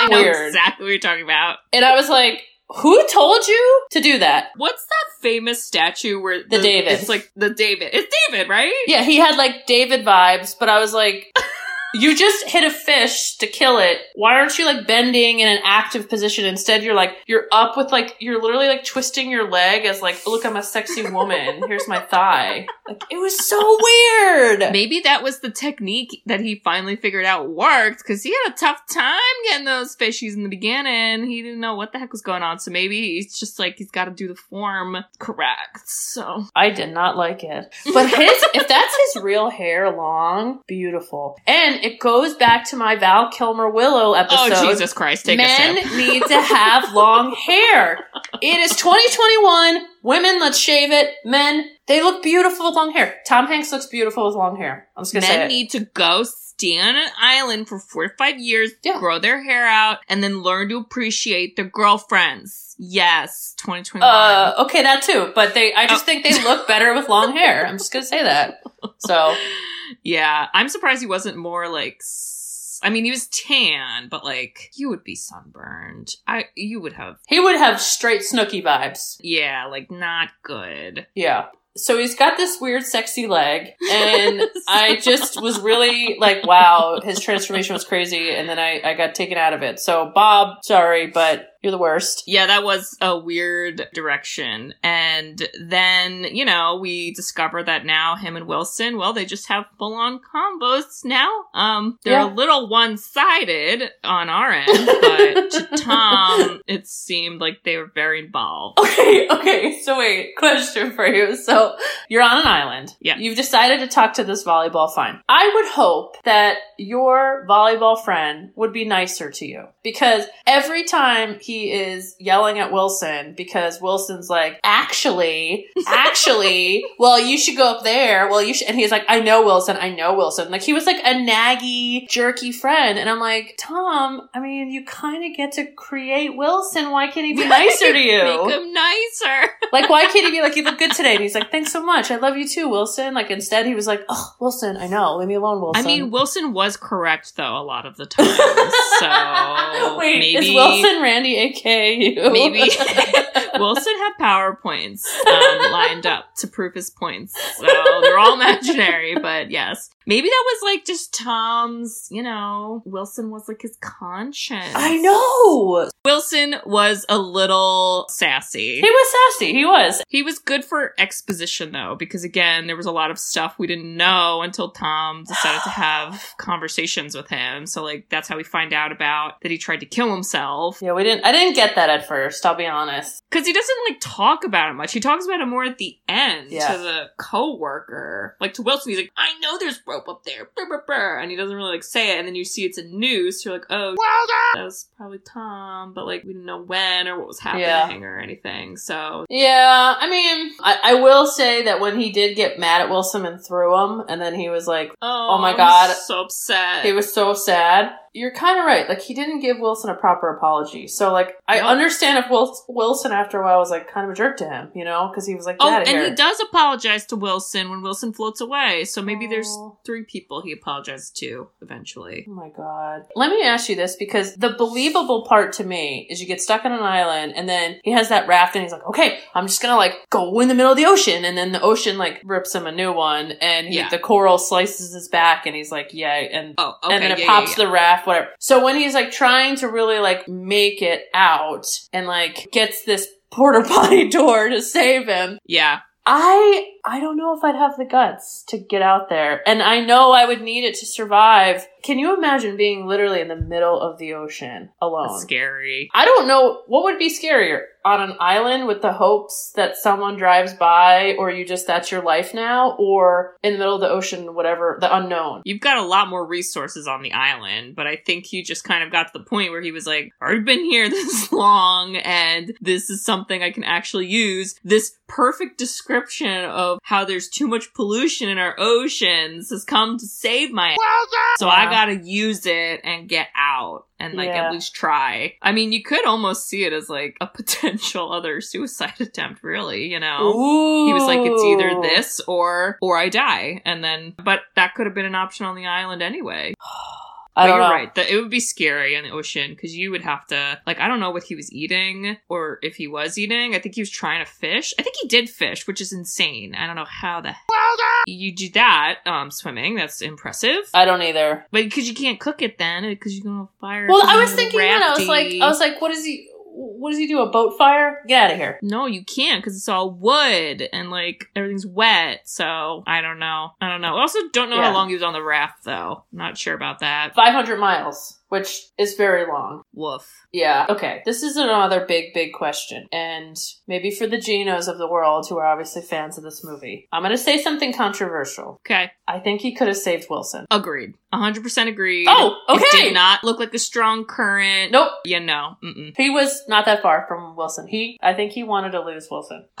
I know weird. exactly what you're talking about. And I was like, who told you to do that? What's that famous statue where The David. It's like the David. It's David, right? Yeah, he had like David vibes, but I was like, you just hit a fish to kill it. Why aren't you like bending in an active position? Instead, you're like, you're up with like, you're literally like twisting your leg as like, look, I'm a sexy woman. Here's my thigh. Like, it was so weird. Maybe that was the technique that he finally figured out worked because he had a tough time getting those fishies in the beginning. He didn't know what the heck was going on. So maybe he's just like, he's got to do the form correct. So I did not like it. But his, if that's his real hair long, beautiful. And it goes back to my Val Kilmer Willow oh, episode. oh, Jesus Christ. Take Men need to have long hair. It is 2021. Women, let's shave it. Men, they look beautiful with long hair. Tom Hanks looks beautiful with long hair. I'm just gonna say Men need to go stay on an island for four to five years, Yeah. grow their hair out, and then learn to appreciate their girlfriends. Yes, 2021. uh, okay, that too. But they, I just Oh. think they look better with long hair. I'm just gonna say that. So, yeah, I'm surprised he wasn't more like. I mean, he was tan, but like you would be sunburned. I you would have he would have straight Snooki vibes. yeah, like not good. Yeah. So he's got this weird sexy leg and I just was really like, wow, his transformation was crazy and then I, I got taken out of it. So Bob, sorry, but you're the worst. Yeah, that was a weird direction. And then, you know, we discover that now him and Wilson, well, they just have full on combos now. Um, they're Yeah. a little one sided on our end, but to Tom, it seemed like they were very involved. Okay, okay. So wait, question for you. So you're on an island. Yeah. You've decided to talk to this volleyball fine. I would hope that your volleyball friend would be nicer to you because every time he he is yelling at Wilson because Wilson's like, actually, actually, well, you should go up there. Well, you should. And he's like, I know Wilson. I know Wilson. Like he was like a naggy, jerky friend. And I'm like, Tom, I mean, you kind of get to create Wilson. Why can't he be nicer to you? Make him nicer. like, why can't he be like, you look good today? And he's like, thanks so much. I love you too, Wilson. Like, instead, he was like, oh, Wilson, I know. Leave me alone, Wilson. I mean, Wilson was correct though a lot of the time. So Wait, maybe is Wilson Randy, aka you? maybe Wilson had PowerPoints um, lined up to prove his points. So they're all imaginary, but yes. Maybe that was like just Tom's, you know, Wilson was like his conscience. I know. Wilson was a little sassy. He was sassy. He was. He was good for exposition though, because again, there was a lot of stuff we didn't know until Tom decided to have conversations with him. So like that's how we find out about that he tried to kill himself. Yeah, we didn't. I didn't get that at first. I'll be honest. Because he doesn't like talk about it much. He talks about it more at the end Yeah. to the co-worker. Like to Wilson, he's like, I know there's rope up there. Brr, brr, brr. And he doesn't really like say it. And then you see it's a noose. You're like, oh, well, that was probably Tom. But like we didn't know when or what was happening or anything. So Yeah, I mean, I, I will say that when he did get mad at Wilson and threw him, and then he was like, Oh, oh my I'm God. so upset. he was so sad. You're kind of right. Like he didn't give Wilson a proper apology. So like I No. understand if Wil- Wilson after a while was like kind of a jerk to him, you know, because he was like, Oh, and here." he does apologize to Wilson when Wilson floats away. So maybe there's Oh. three people he apologized to eventually. Oh my god. Let me ask you this because the believable part to me is you get stuck on an island and then he has that raft and he's like, okay, I'm just gonna like go in the middle of the ocean and then the ocean like rips him a new one and he, Yeah. the coral slices his back and he's like, yeah, and Oh, okay. and then it yeah, pops yeah, the raft, whatever. So when he's like trying to really like make it out and like gets this porta potty door to save him, yeah. I I don't know if I'd have the guts to get out there. And I know I would need it to survive. Can you imagine being literally in the middle of the ocean alone? That's scary. I don't know what would be scarier on an island with the hopes that someone drives by or you just that's your life now or in the middle of the ocean whatever the unknown. You've got a lot more resources on the island, but I think he just kind of got to the point where he was like, I've already been here this long, and this is something I can actually use. This perfect description of how there's too much pollution in our oceans has come to save my So I Yeah. Gotta use it and get out and like Yeah. at least try. I mean, you could almost see it as like a potential other suicide attempt, really, you know? Ooh. He was like, it's either this or or I die, and then, but that could have been an option on the island anyway. I but you're know. right. That it would be scary in the ocean because you would have to like I don't know what he was eating or if he was eating. I think he was trying to fish. I think he did fish, which is insane. I don't know how the you do that. Um, swimming. That's impressive. I don't either. But because you can't cook it then, because you're gonna fire. Well, I was in thinking that I was like. I was like, what is he? What does he do? A boat fire? Get out of here! No, you can't because it's all wood and like everything's wet. So I don't know. I don't know. I also don't know Yeah. how long he was on the raft though. Not sure about that. Five hundred miles, which is very long. Woof. Yeah. Okay. This is another big, big question, and maybe for the Ginos of the world who are obviously fans of this movie, I'm going to say something controversial. Okay. I think he could have saved Wilson. Agreed. 100% agreed. Oh, It okay. did not look like a strong current. Nope. You know. Mm-mm. He was not that far from Wilson. He, I think he wanted to lose Wilson.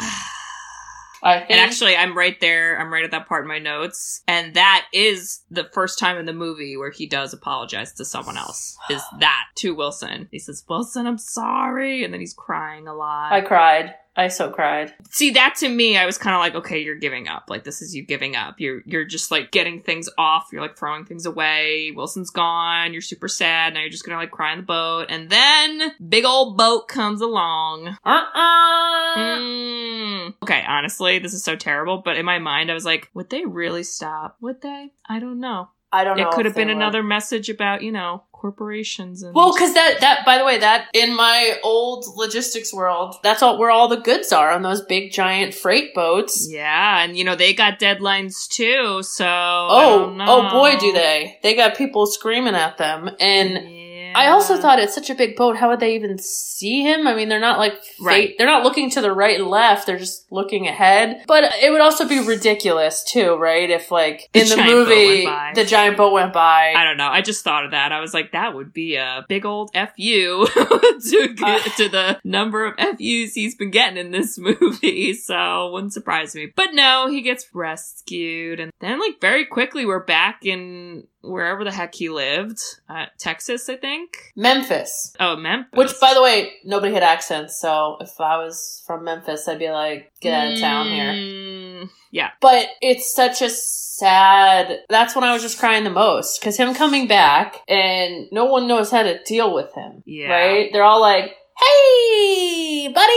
I think. And actually, I'm right there. I'm right at that part in my notes. And that is the first time in the movie where he does apologize to someone else. Is that to Wilson? He says, Wilson, I'm sorry. And then he's crying a lot. I cried. I so cried. See, that to me, I was kind of like, okay, you're giving up. Like, this is you giving up. You're, you're just like getting things off. You're like throwing things away. Wilson's gone. You're super sad. Now you're just gonna like cry in the boat. And then big old boat comes along. Uh-uh. Mm. Okay, honestly, this is so terrible. But in my mind, I was like, would they really stop? Would they? I don't know. I don't know. It could have been would. another message about, you know, corporations and. Well, because that that by the way, that in my old logistics world, that's all where all the goods are on those big giant freight boats. yeah, and you know, they got deadlines too, so. Oh, oh boy, do they! They got people screaming at them, and I also thought it's such a big boat. How would they even see him? I mean, they're not like Right. They're not looking to the right and left. They're just looking ahead. But it would also be ridiculous too, right? If like The in the movie the giant boat went by. I don't know. I just thought of that. I was like, that would be a big old fu to get uh, to the number of fus he's been getting in this movie. So wouldn't surprise me. But no, he gets rescued, and then like very quickly we're back in wherever the heck he lived, uh, Texas, I think. Memphis. Oh, Memphis. Which, by the way, nobody had accents. So if I was from Memphis, I'd be like, get out of town here. Mm, Yeah. But it's such a sad. That's when I was just crying the most because him coming back and no one knows how to deal with him. Yeah. Right? They're all like, "Hey, buddy,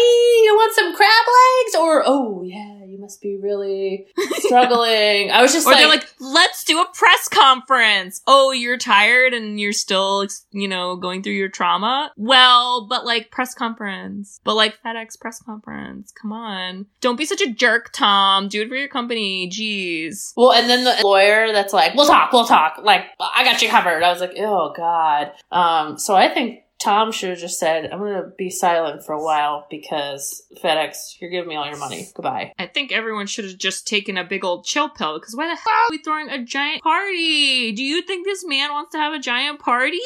you want some crab legs?" Or, "Oh yeah, you must be really struggling." I was just Or like, they're like, let's do a press conference. Oh, you're tired and you're still, you know, going through your trauma? Well, but like press conference. But like FedEx press conference. Come on. Don't be such a jerk, Tom. Do it for your company. Jeez. Well, and then the lawyer that's like, "We'll talk, we'll talk." Like, I got you covered. I was like, "Oh God." Um, so I think Tom should have just said, "I'm gonna be silent for a while because FedEx, you're giving me all your money. Goodbye." I think everyone should have just taken a big old chill pill because why the hell are we throwing a giant party? Do you think this man wants to have a giant party?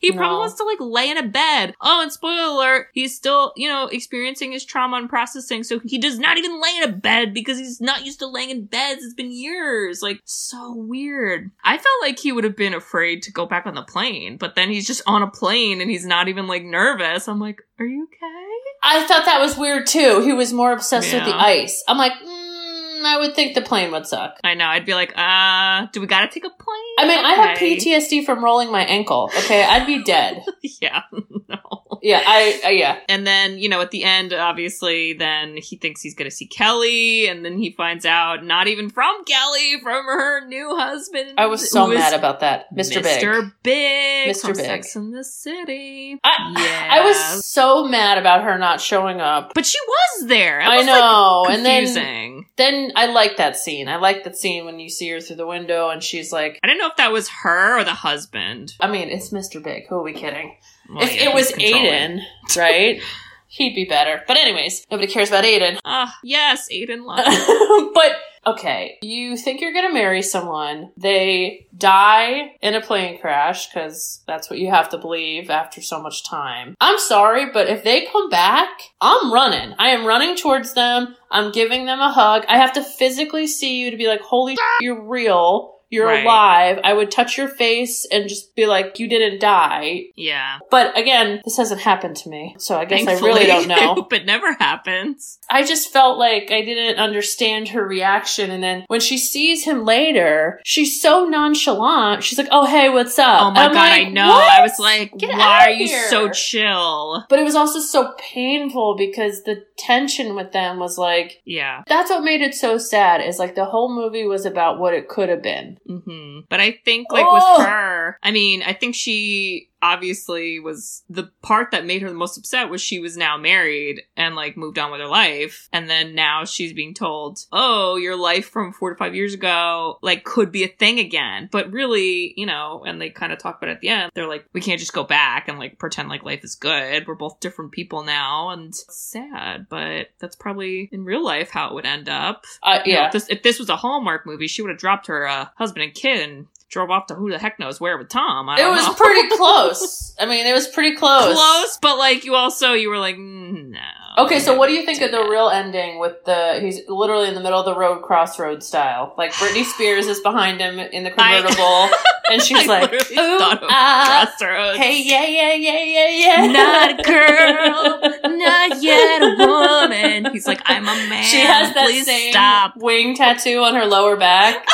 He probably No. wants to like lay in a bed. Oh, and spoiler alert, he's still, you know, experiencing his trauma and processing, so he does not even lay in a bed because he's not used to laying in beds. It's been years. Like, so weird. I felt like he would have been afraid to go back on the plane, but then he's just on a plane and he's not even like nervous. I'm like, are you okay? I thought that was weird too. He was more obsessed with the ice. I'm like, mm, I would think the plane would suck. I know. I'd be like, uh, do we gotta take a plane? I mean, I have PTSD from rolling my ankle. Okay, I'd be dead. yeah, no. Yeah, I, uh, yeah. And then, you know, at the end, obviously, then he thinks he's gonna see Kelly, and then he finds out not even from Kelly, from her new husband. I was so mad about that, Mr. Big. Mr. Big. Mr. from Big. Sex in the City. I, Yeah. I was so mad about her not showing up. But she was there. I was, know, Like, and then then I like that scene. I like that scene when you see her through the window and she's like, I didn't know if that was her or the husband. I mean, it's Mr. Big. Who are we kidding? Well, if yeah, it was. Aidan, right? He'd be better. But anyways, nobody cares about Aidan. Ah, yes, Aidan Love. but okay, you think you're gonna marry someone, they die in a plane crash because that's what you have to believe after so much time. I'm sorry, but if they come back, I'm running. I am running towards them. I'm giving them a hug. I have to physically see you to be like, holy sh- you're real. You're Right. alive. I would touch your face and just be like, you didn't die. yeah. But again, this hasn't happened to me, so I guess Thankfully, I really don't know. hope it never happens. I just felt like I didn't understand her reaction. And then when she sees him later, she's so nonchalant. She's like, oh, hey, what's up? Oh my I'm god, like, I know. "What?" I was like, Get why are you here. so chill? But it was also so painful because the tension with them was like, Yeah. that's what made it so sad is like the whole movie was about what it could have been. Hmm But I think, like, Oh. with her, I mean, I think she obviously was the part that made her the most upset was she was now married and like moved on with her life. And then now she's being told oh your life from four to five years ago like could be a thing again. But really you know and they kind of talk about it at the end they're like we can't just go back and like pretend like life is good. We're both different people now. And sad but that's probably in real life how it would end up. Uh, you know, yeah. if this if this was a Hallmark movie, she would have dropped her uh, husband and kid and drove off to who the heck knows where with Tom. I It was know. pretty close. I mean, it was pretty close. close, but like you also you were like mm, no. Okay, so what do you think of the Yeah. real ending with the he's literally in the middle of the road crossroad style? Like Britney Spears is behind him in the I- convertible and she's I like, "Ooh, ah, Crossroads. hey, yeah, yeah, yeah, yeah, yeah." Not a girl, not yet a woman. He's like, I'm a man. She has that Please same stop. wing tattoo on her lower back.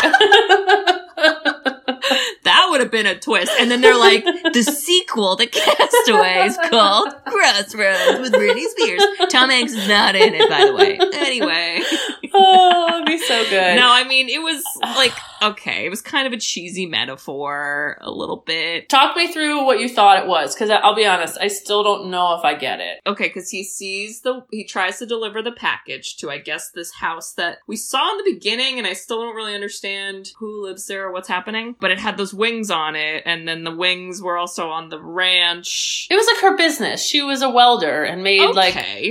That would have been a twist. And then they're like, the sequel to Castaway is called Crossroads with Britney Spears. Tom Hanks is not in it, by the way. Anyway. oh, it'd be so good. No, I mean it was like okay. It was kind of a cheesy metaphor, a little bit. Talk me through what you thought it was, because I'll be honest, I still don't know if I get it. Okay, because he sees the he tries to deliver the package to I guess this house that we saw in the beginning, and I still don't really understand who lives there or what's happening. But it had those wings on it, and then the wings were also on the ranch. It was like her business. She was a welder and made Okay.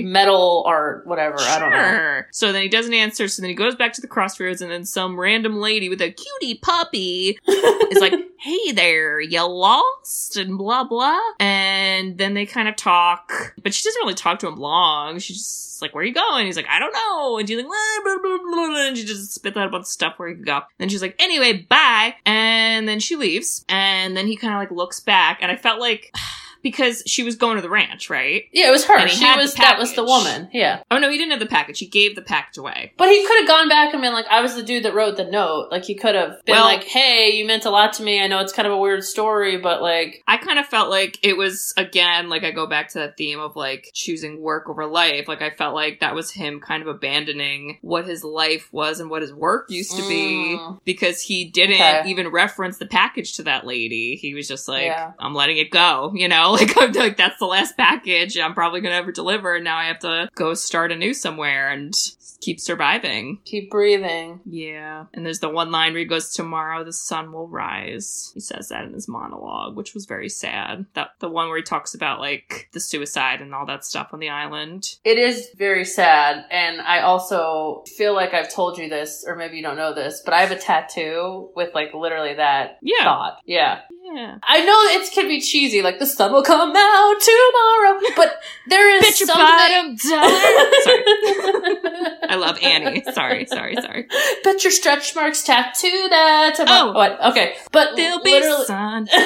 like metal art, whatever. I don't know. So then he doesn't answer. So then he goes back to the crossroads, and then some random lady with a cutie puppy is like, "Hey there, you lost?" and blah blah. And then they kind of talk, but she doesn't really talk to him long. She's just like, "Where are you going?" He's like, "I don't know." And she's like, "Blah, blah, blah, blah, blah," and she just spits out a bunch of stuff where he could go. Then she's like, "Anyway, bye." And then she leaves, and then he kind of like looks back, and I felt like. Because she was going to the ranch, right? Yeah, it was her. She was that was the woman. Yeah. Oh no, he didn't have the package. He gave the package away. But he could have gone back and been like, I was the dude that wrote the note. Like he could have been Well- like, Hey, you meant a lot to me. I know it's kind of a weird story, but like I kind of felt like it was again like I go back to that theme of like choosing work over life. Like I felt like that was him kind of abandoning what his life was and what his work used to be Mm. because he didn't Okay. even reference the package to that lady. He was just like, Yeah. I'm letting it go, you know? Like I'm like that's the last package I'm probably gonna ever deliver. And now I have to go start anew somewhere and keep surviving. keep breathing. Yeah. And there's the one line where he goes, Tomorrow the sun will rise. He says that in his monologue, which was very sad. That the one where he talks about like the suicide and all that stuff on the island. It is very sad, and I also feel like I've told you this, or maybe you don't know this, but I have a tattoo with like literally that Yeah. thought. Yeah. Yeah. I know it can be cheesy, like the sun will come out tomorrow, but there is Bitch something. bottom dollar. sorry. I love Annie. Sorry, sorry, sorry. Bet your stretch marks tattoo that. Tomorrow. Oh. what? Okay, but There'll be literally- sun.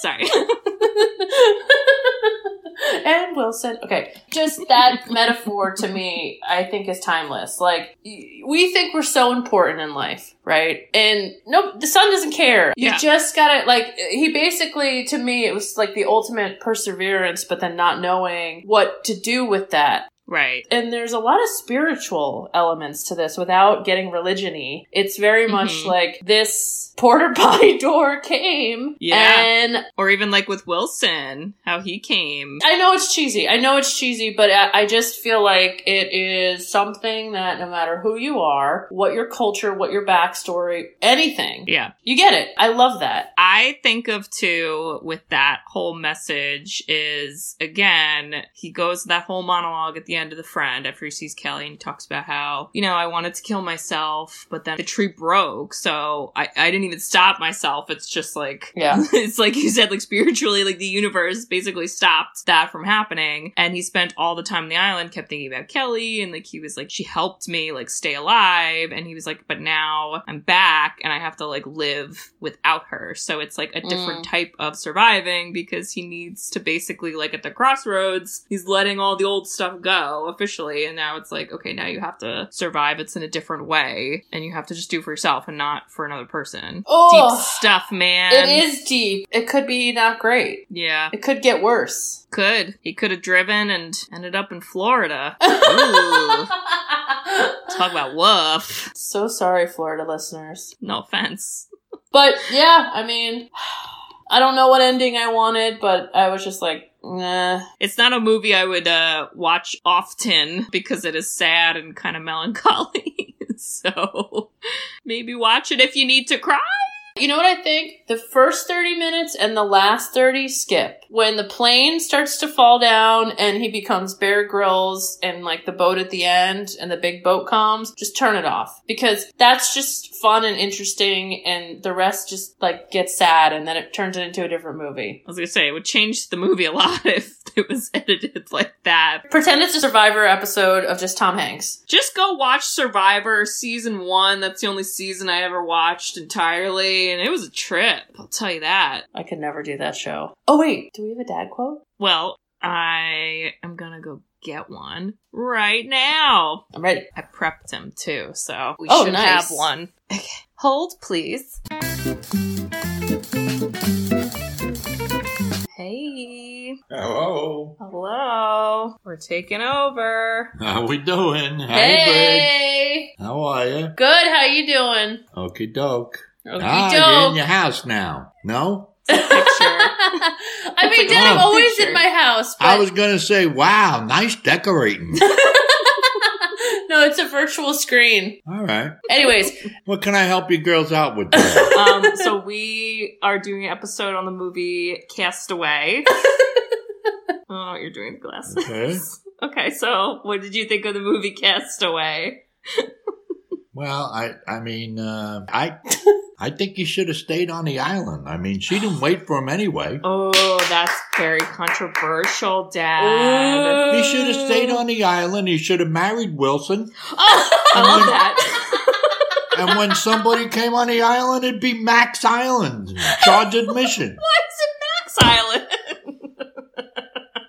Sorry. and Wilson. Okay, just that metaphor to me, I think is timeless. Like we think we're so important in life, right? And no, the sun doesn't care. You Yeah. just gotta like. He basically, to me, it was like the ultimate perseverance, but then not knowing what to do with that. Right. And there's a lot of spiritual elements to this without getting religion-y. It's very much Mhm. like this porter potty door came Yeah. and Or even like with Wilson, how he came. I know it's cheesy. I know it's cheesy, but I, I just feel like it is something that no matter who you are, what your culture, what your backstory, anything, Yeah. you get it. I love that. I think of too with that whole message is again, he goes that whole monologue at the end of the friend after he sees Kelly and he talks about how, you know, I wanted to kill myself, but then the tree broke, so I, I didn't even stop myself. It's just like Yeah. it's like you said, like spiritually, like the universe basically stopped that from happening. And he spent all the time on the island, kept thinking about Kelly, and like he was like, she helped me like stay alive. And he was like, but now I'm back and I have to like live without her. So it's like a different mm. type of surviving because he needs to basically like at the crossroads, he's letting all the old stuff go officially. And now it's like, okay, now you have to survive. It's in a different way. And you have to just do for yourself and not for another person. Oh, Deep stuff, man. it is deep. It could be not great. Yeah, It could get worse. could. He could have driven and ended up in Florida. Talk about woof. so sorry, Florida listeners. No offense. But yeah, I mean, I don't know what ending I wanted, but I was just like, nah. It's not a movie I would uh, watch often because it is sad and kind of melancholy. so maybe watch it if you need to cry. You know what I think? The first 30 minutes and the last 30 skip. When the plane starts to fall down and he becomes Bear Grylls and like the boat at the end and the big boat comes, just turn it off. Because that's just fun and interesting and the rest just like gets sad and then it turns it into a different movie. I was gonna say it would change the movie a lot if it was edited like that. Pretend it's a Survivor episode of just Tom Hanks. Just go watch Survivor season one. That's the only season I ever watched entirely, and it was a trip. I'll tell you that. I could never do that show. Oh wait, do we have a dad quote? Well, I am gonna go get one right now. I'm ready. I prepped him too, so we Oh, should nice. have one. Okay. Hold, please. Hey. Hello. Hello. We're taking over. How we doing? Hey, Hey! How are you? Good. How you doing? Okie doke. Okey Ah, you're in your house now. No? I mean, It's Dad, I'm always picture. in my house. But I was gonna say, wow, nice decorating. no, it's a virtual screen. All right. Anyways, What can I help you girls out with um, so we are doing an episode on the movie Castaway. oh, you're doing the glasses. Okay. Okay, so what did you think of the movie Castaway? Well, I I mean, uh, I I think you should have stayed on the island. I mean, she didn't wait for him anyway. Oh, that's very controversial, Dad. He should have stayed on the island. He should have married Wilson. I love that. And when somebody came on the island, it'd be Max Island, charge admission. Why is it Max Island?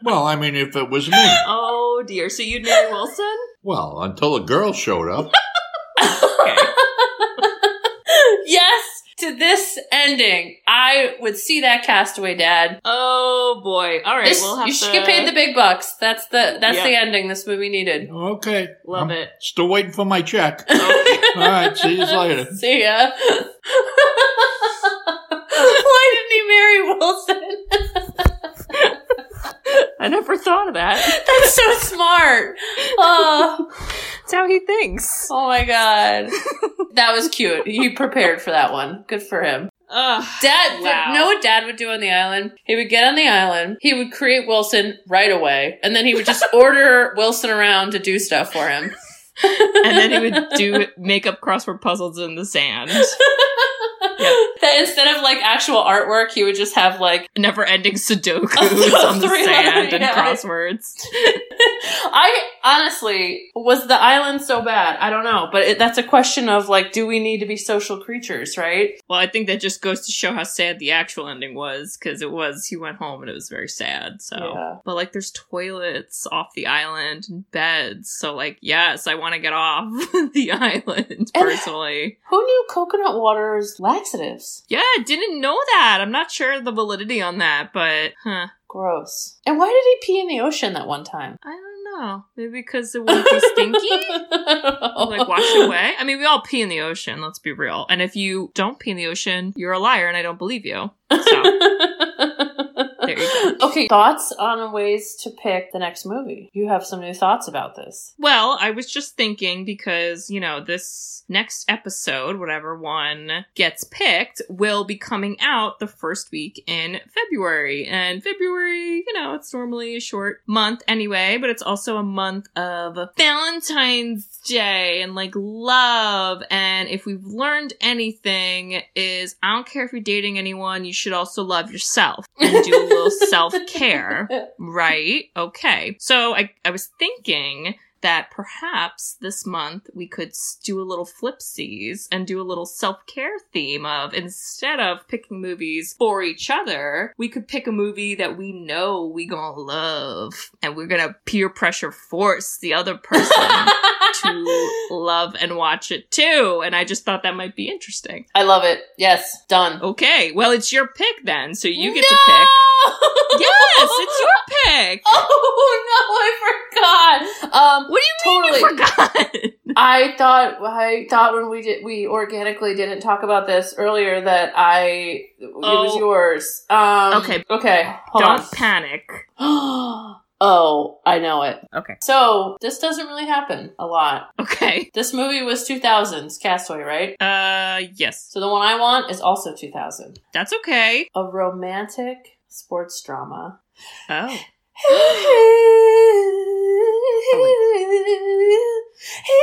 Well, I mean, if it was me. oh dear. So you'd marry Wilson? Well, until a girl showed up. Okay. yes to this ending. I would see that Castaway, Dad. Oh boy. All right. This- we'll have you should to get paid the big bucks. That's the that's Yeah. the ending this movie needed. Okay. Love I'm it. Still waiting for my check. Okay. All right. See you later. See ya. Why didn't he marry Wilson? I never thought of that. That's so smart. Oh, That's how he thinks. oh my god. That was cute. He prepared for that one. Good for him. Ugh. Dad, Wow. know what Dad would do on the island? He would get on the island. He would create Wilson right away, and then he would just order Wilson around to do stuff for him. and then he would do make up crossword puzzles in the sand. That instead of like actual artwork, he would just have like Never ending Sudokus on the sand and yeah. crosswords. I honestly was the island so bad? I don't know, but it, that's a question of like, do we need to be social creatures, right? Well, I think that just goes to show how sad the actual ending was, because it was he went home and it was very sad. So, Yeah. but like, there's toilets off the island and beds. So, like, yes, I want to get off the island personally. Who knew coconut water is laxatives? Yeah, didn't know that. I'm not sure the validity on that, but huh. Gross. And why did he pee in the ocean that one time? I don't know. Maybe because it wouldn't be stinky. like wash away. I mean, we all pee in the ocean. Let's be real. And if you don't pee in the ocean, you're a liar, and I don't believe you. So there you go. Okay, thoughts on ways to pick the next movie? You have some new thoughts about this. Well, I was just thinking because you know this next episode, whatever one gets picked, will be coming out the first week in February. And February, you know, it's normally a short month anyway, but it's also a month of Valentine's Day and like love. And if we've learned anything is I don't care if you're dating anyone, you should also love yourself and do a little self care. Right. Okay. So I, I was thinking that perhaps this month we could do a little flipsies and do a little self-care theme of instead of picking movies for each other, we could pick a movie that we know we gonna love and we're gonna peer pressure force the other person to love and watch it too. And I just thought that might be interesting. I love it. Yes, done. Okay, well it's your pick then, so you get to pick. Yes, it's your pick. Oh no, I forgot. Um, What do you mean you forgot? I thought I thought when we did we organically didn't talk about this earlier that I it was Oh. yours. Um, Okay. okay, Don't panic. oh, I know it. Okay. So this doesn't really happen a lot. Okay. This movie was 2000s Castaway, right? Uh, yes. So the one I want is also 2000. That's okay. A romantic sports drama. Oh.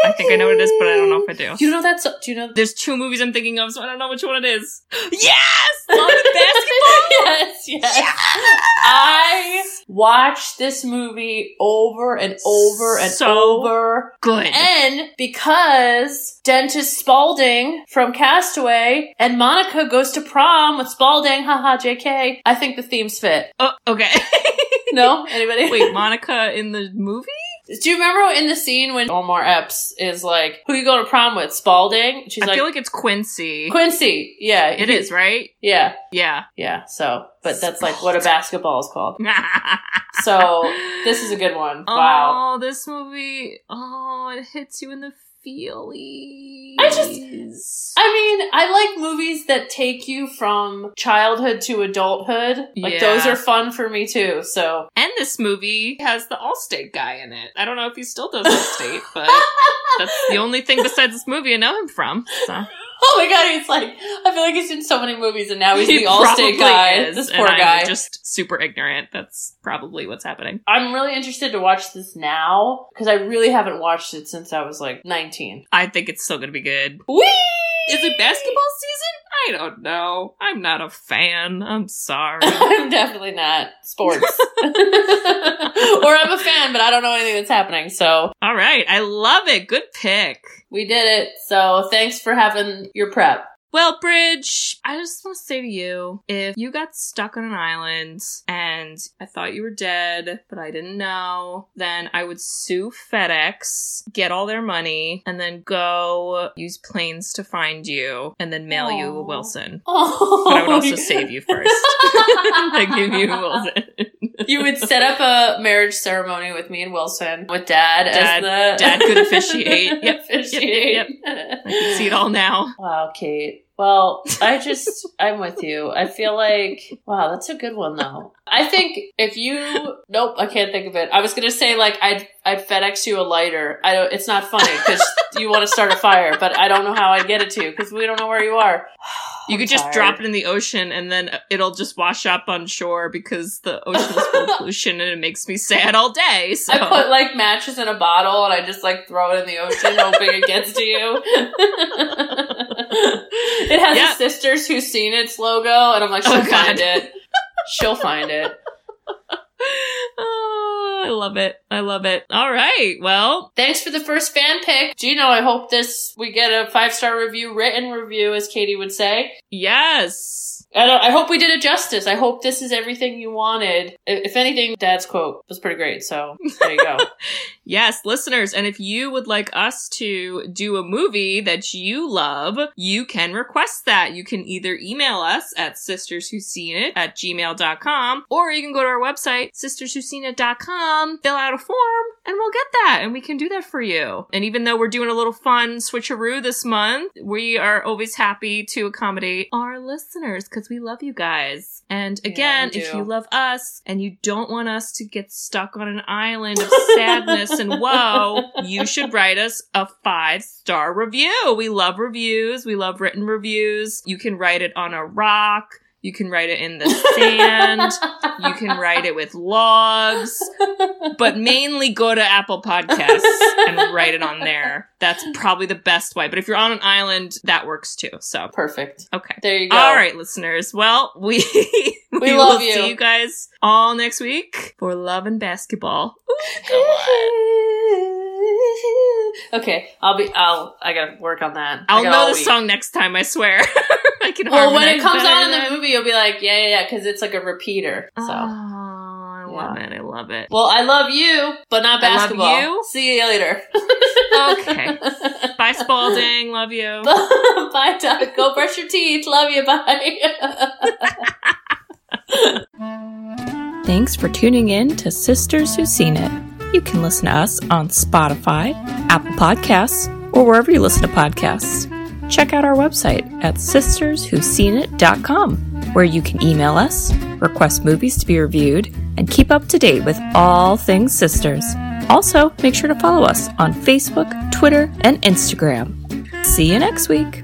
I think I know what it is, but I don't know if I do. You know that? So- do you know? There's two movies I'm thinking of, so I don't know which one it is. Yes! Love and basketball! yes, yes. I watched this movie over and over and So over. Good. And because Dentist Spalding from Castaway and Monica goes to prom with Spalding, haha, JK, I think the themes fit. Oh, okay. No? Anybody? Wait, Monica in the movie? Do you remember in the scene when Omar Epps is like, who you go to prom with? Spalding? She's I like, "I feel like it's Quincy. Quincy. Yeah. It he- is, right? Yeah. Yeah. Yeah. So, but that's like what a basketball is called. So, this is a good one. Wow. Oh, this movie. Oh, it hits you in the feely. I just- I mean, I like movies that take you from childhood to adulthood. Like Yeah. those are fun for me too. So And this movie has the Allstate guy in it. I don't know if he still does Allstate, but that's the only thing besides this movie I know him from. So. Oh my god, he's like I feel like he's in so many movies and now he's He the Allstate guy. is, this and poor I'm guy. just super ignorant. That's probably what's happening. I'm really interested to watch this now because I really haven't watched it since I was like 19. I think it's still gonna be good. Whee! Is it basketball season? I don't know. I'm not a fan. I'm sorry. I'm definitely not sports. or I'm a fan, but I don't know anything that's happening. So All right. I love it. Good pick. we did it. So thanks for having your prep. Well, Bridge, I just want to say to you if you got stuck on an island and I thought you were dead, but I didn't know, then I would sue FedEx, get all their money, and then go use planes to find you and then mail you a Wilson. Oh, But I would also save you first. I give you a Wilson. you would set up a marriage ceremony with me and Wilson, with Dad, Dad- as the Dad could officiate. Yep, officiate. yep, I can see it all now. Wow, Kate. Well, I just, I'm with you. I feel like, wow, that's a good one though. I think if you, nope, I can't think of it. I was gonna say like I'd, I'd FedEx you a lighter. I don't, it's not funny because you want to start a fire, but I don't know how I'd get it to you because we don't know where you are. You I'm could just tired. drop it in the ocean and then it'll just wash up on shore because the ocean is full of pollution and it makes me sad all day. So I put like matches in a bottle and I just like throw it in the ocean, hoping it gets to you. it has a Sisters Who's Seen It's logo, and I'm like, oh, she'll Oh, God. find it. She'll find it. Oh, I love it. I love it. All right. Well, Thanks for the first fan pick. Gino, I hope this we get a five star review, written review, as Katie would say. yes. I I hope we did it justice. I hope this is everything you wanted. If anything, Dad's quote was pretty great. So there you go. Yes, listeners. And if you would like us to do a movie that you love, you can request that. You can either email us at sisterswhoseenit at gmail.com or you can go to our website, sisterswhoseenit.com, fill out a form, and we'll get that. And we can do that for you. And even though we're doing a little fun switcheroo this month, we are always happy to accommodate our listeners because we love you guys. And again, we if you love us and you don't want us to get stuck on an island of sadness and woe, you should write us a five star review. We love reviews. We love written reviews. You can write it on a rock. You can write it in the sand. you can write it with logs, but mainly go to Apple Podcasts and write it on there. That's probably the best way. But if you're on an island, that works too. So, Perfect. okay. There you go. All right, listeners. Well, we we, We will love you. see you guys all next week for Love and Basketball. Okay, I'll be. I'll. I gotta work on that. I I'll know the song next time. I swear. I can. Well, when it comes on in the movie, you'll be like, yeah, yeah, yeah, because it's like a repeater. So. Oh, I love it. I love it. Well, I love you, but not I love basketball. you. See you later. Okay. Bye, Spalding. Love you. bye, Doc. Go brush your teeth. Love you. Bye. Thanks for tuning in to Sisters Who've Seen It. You can listen to us on Spotify, Apple Podcasts, or wherever you listen to podcasts. Check out our website at sisterswho'seenit.com, where you can email us, request movies to be reviewed, and keep up to date with all things sisters. Also, make sure to follow us on Facebook, Twitter, and Instagram. See you next week.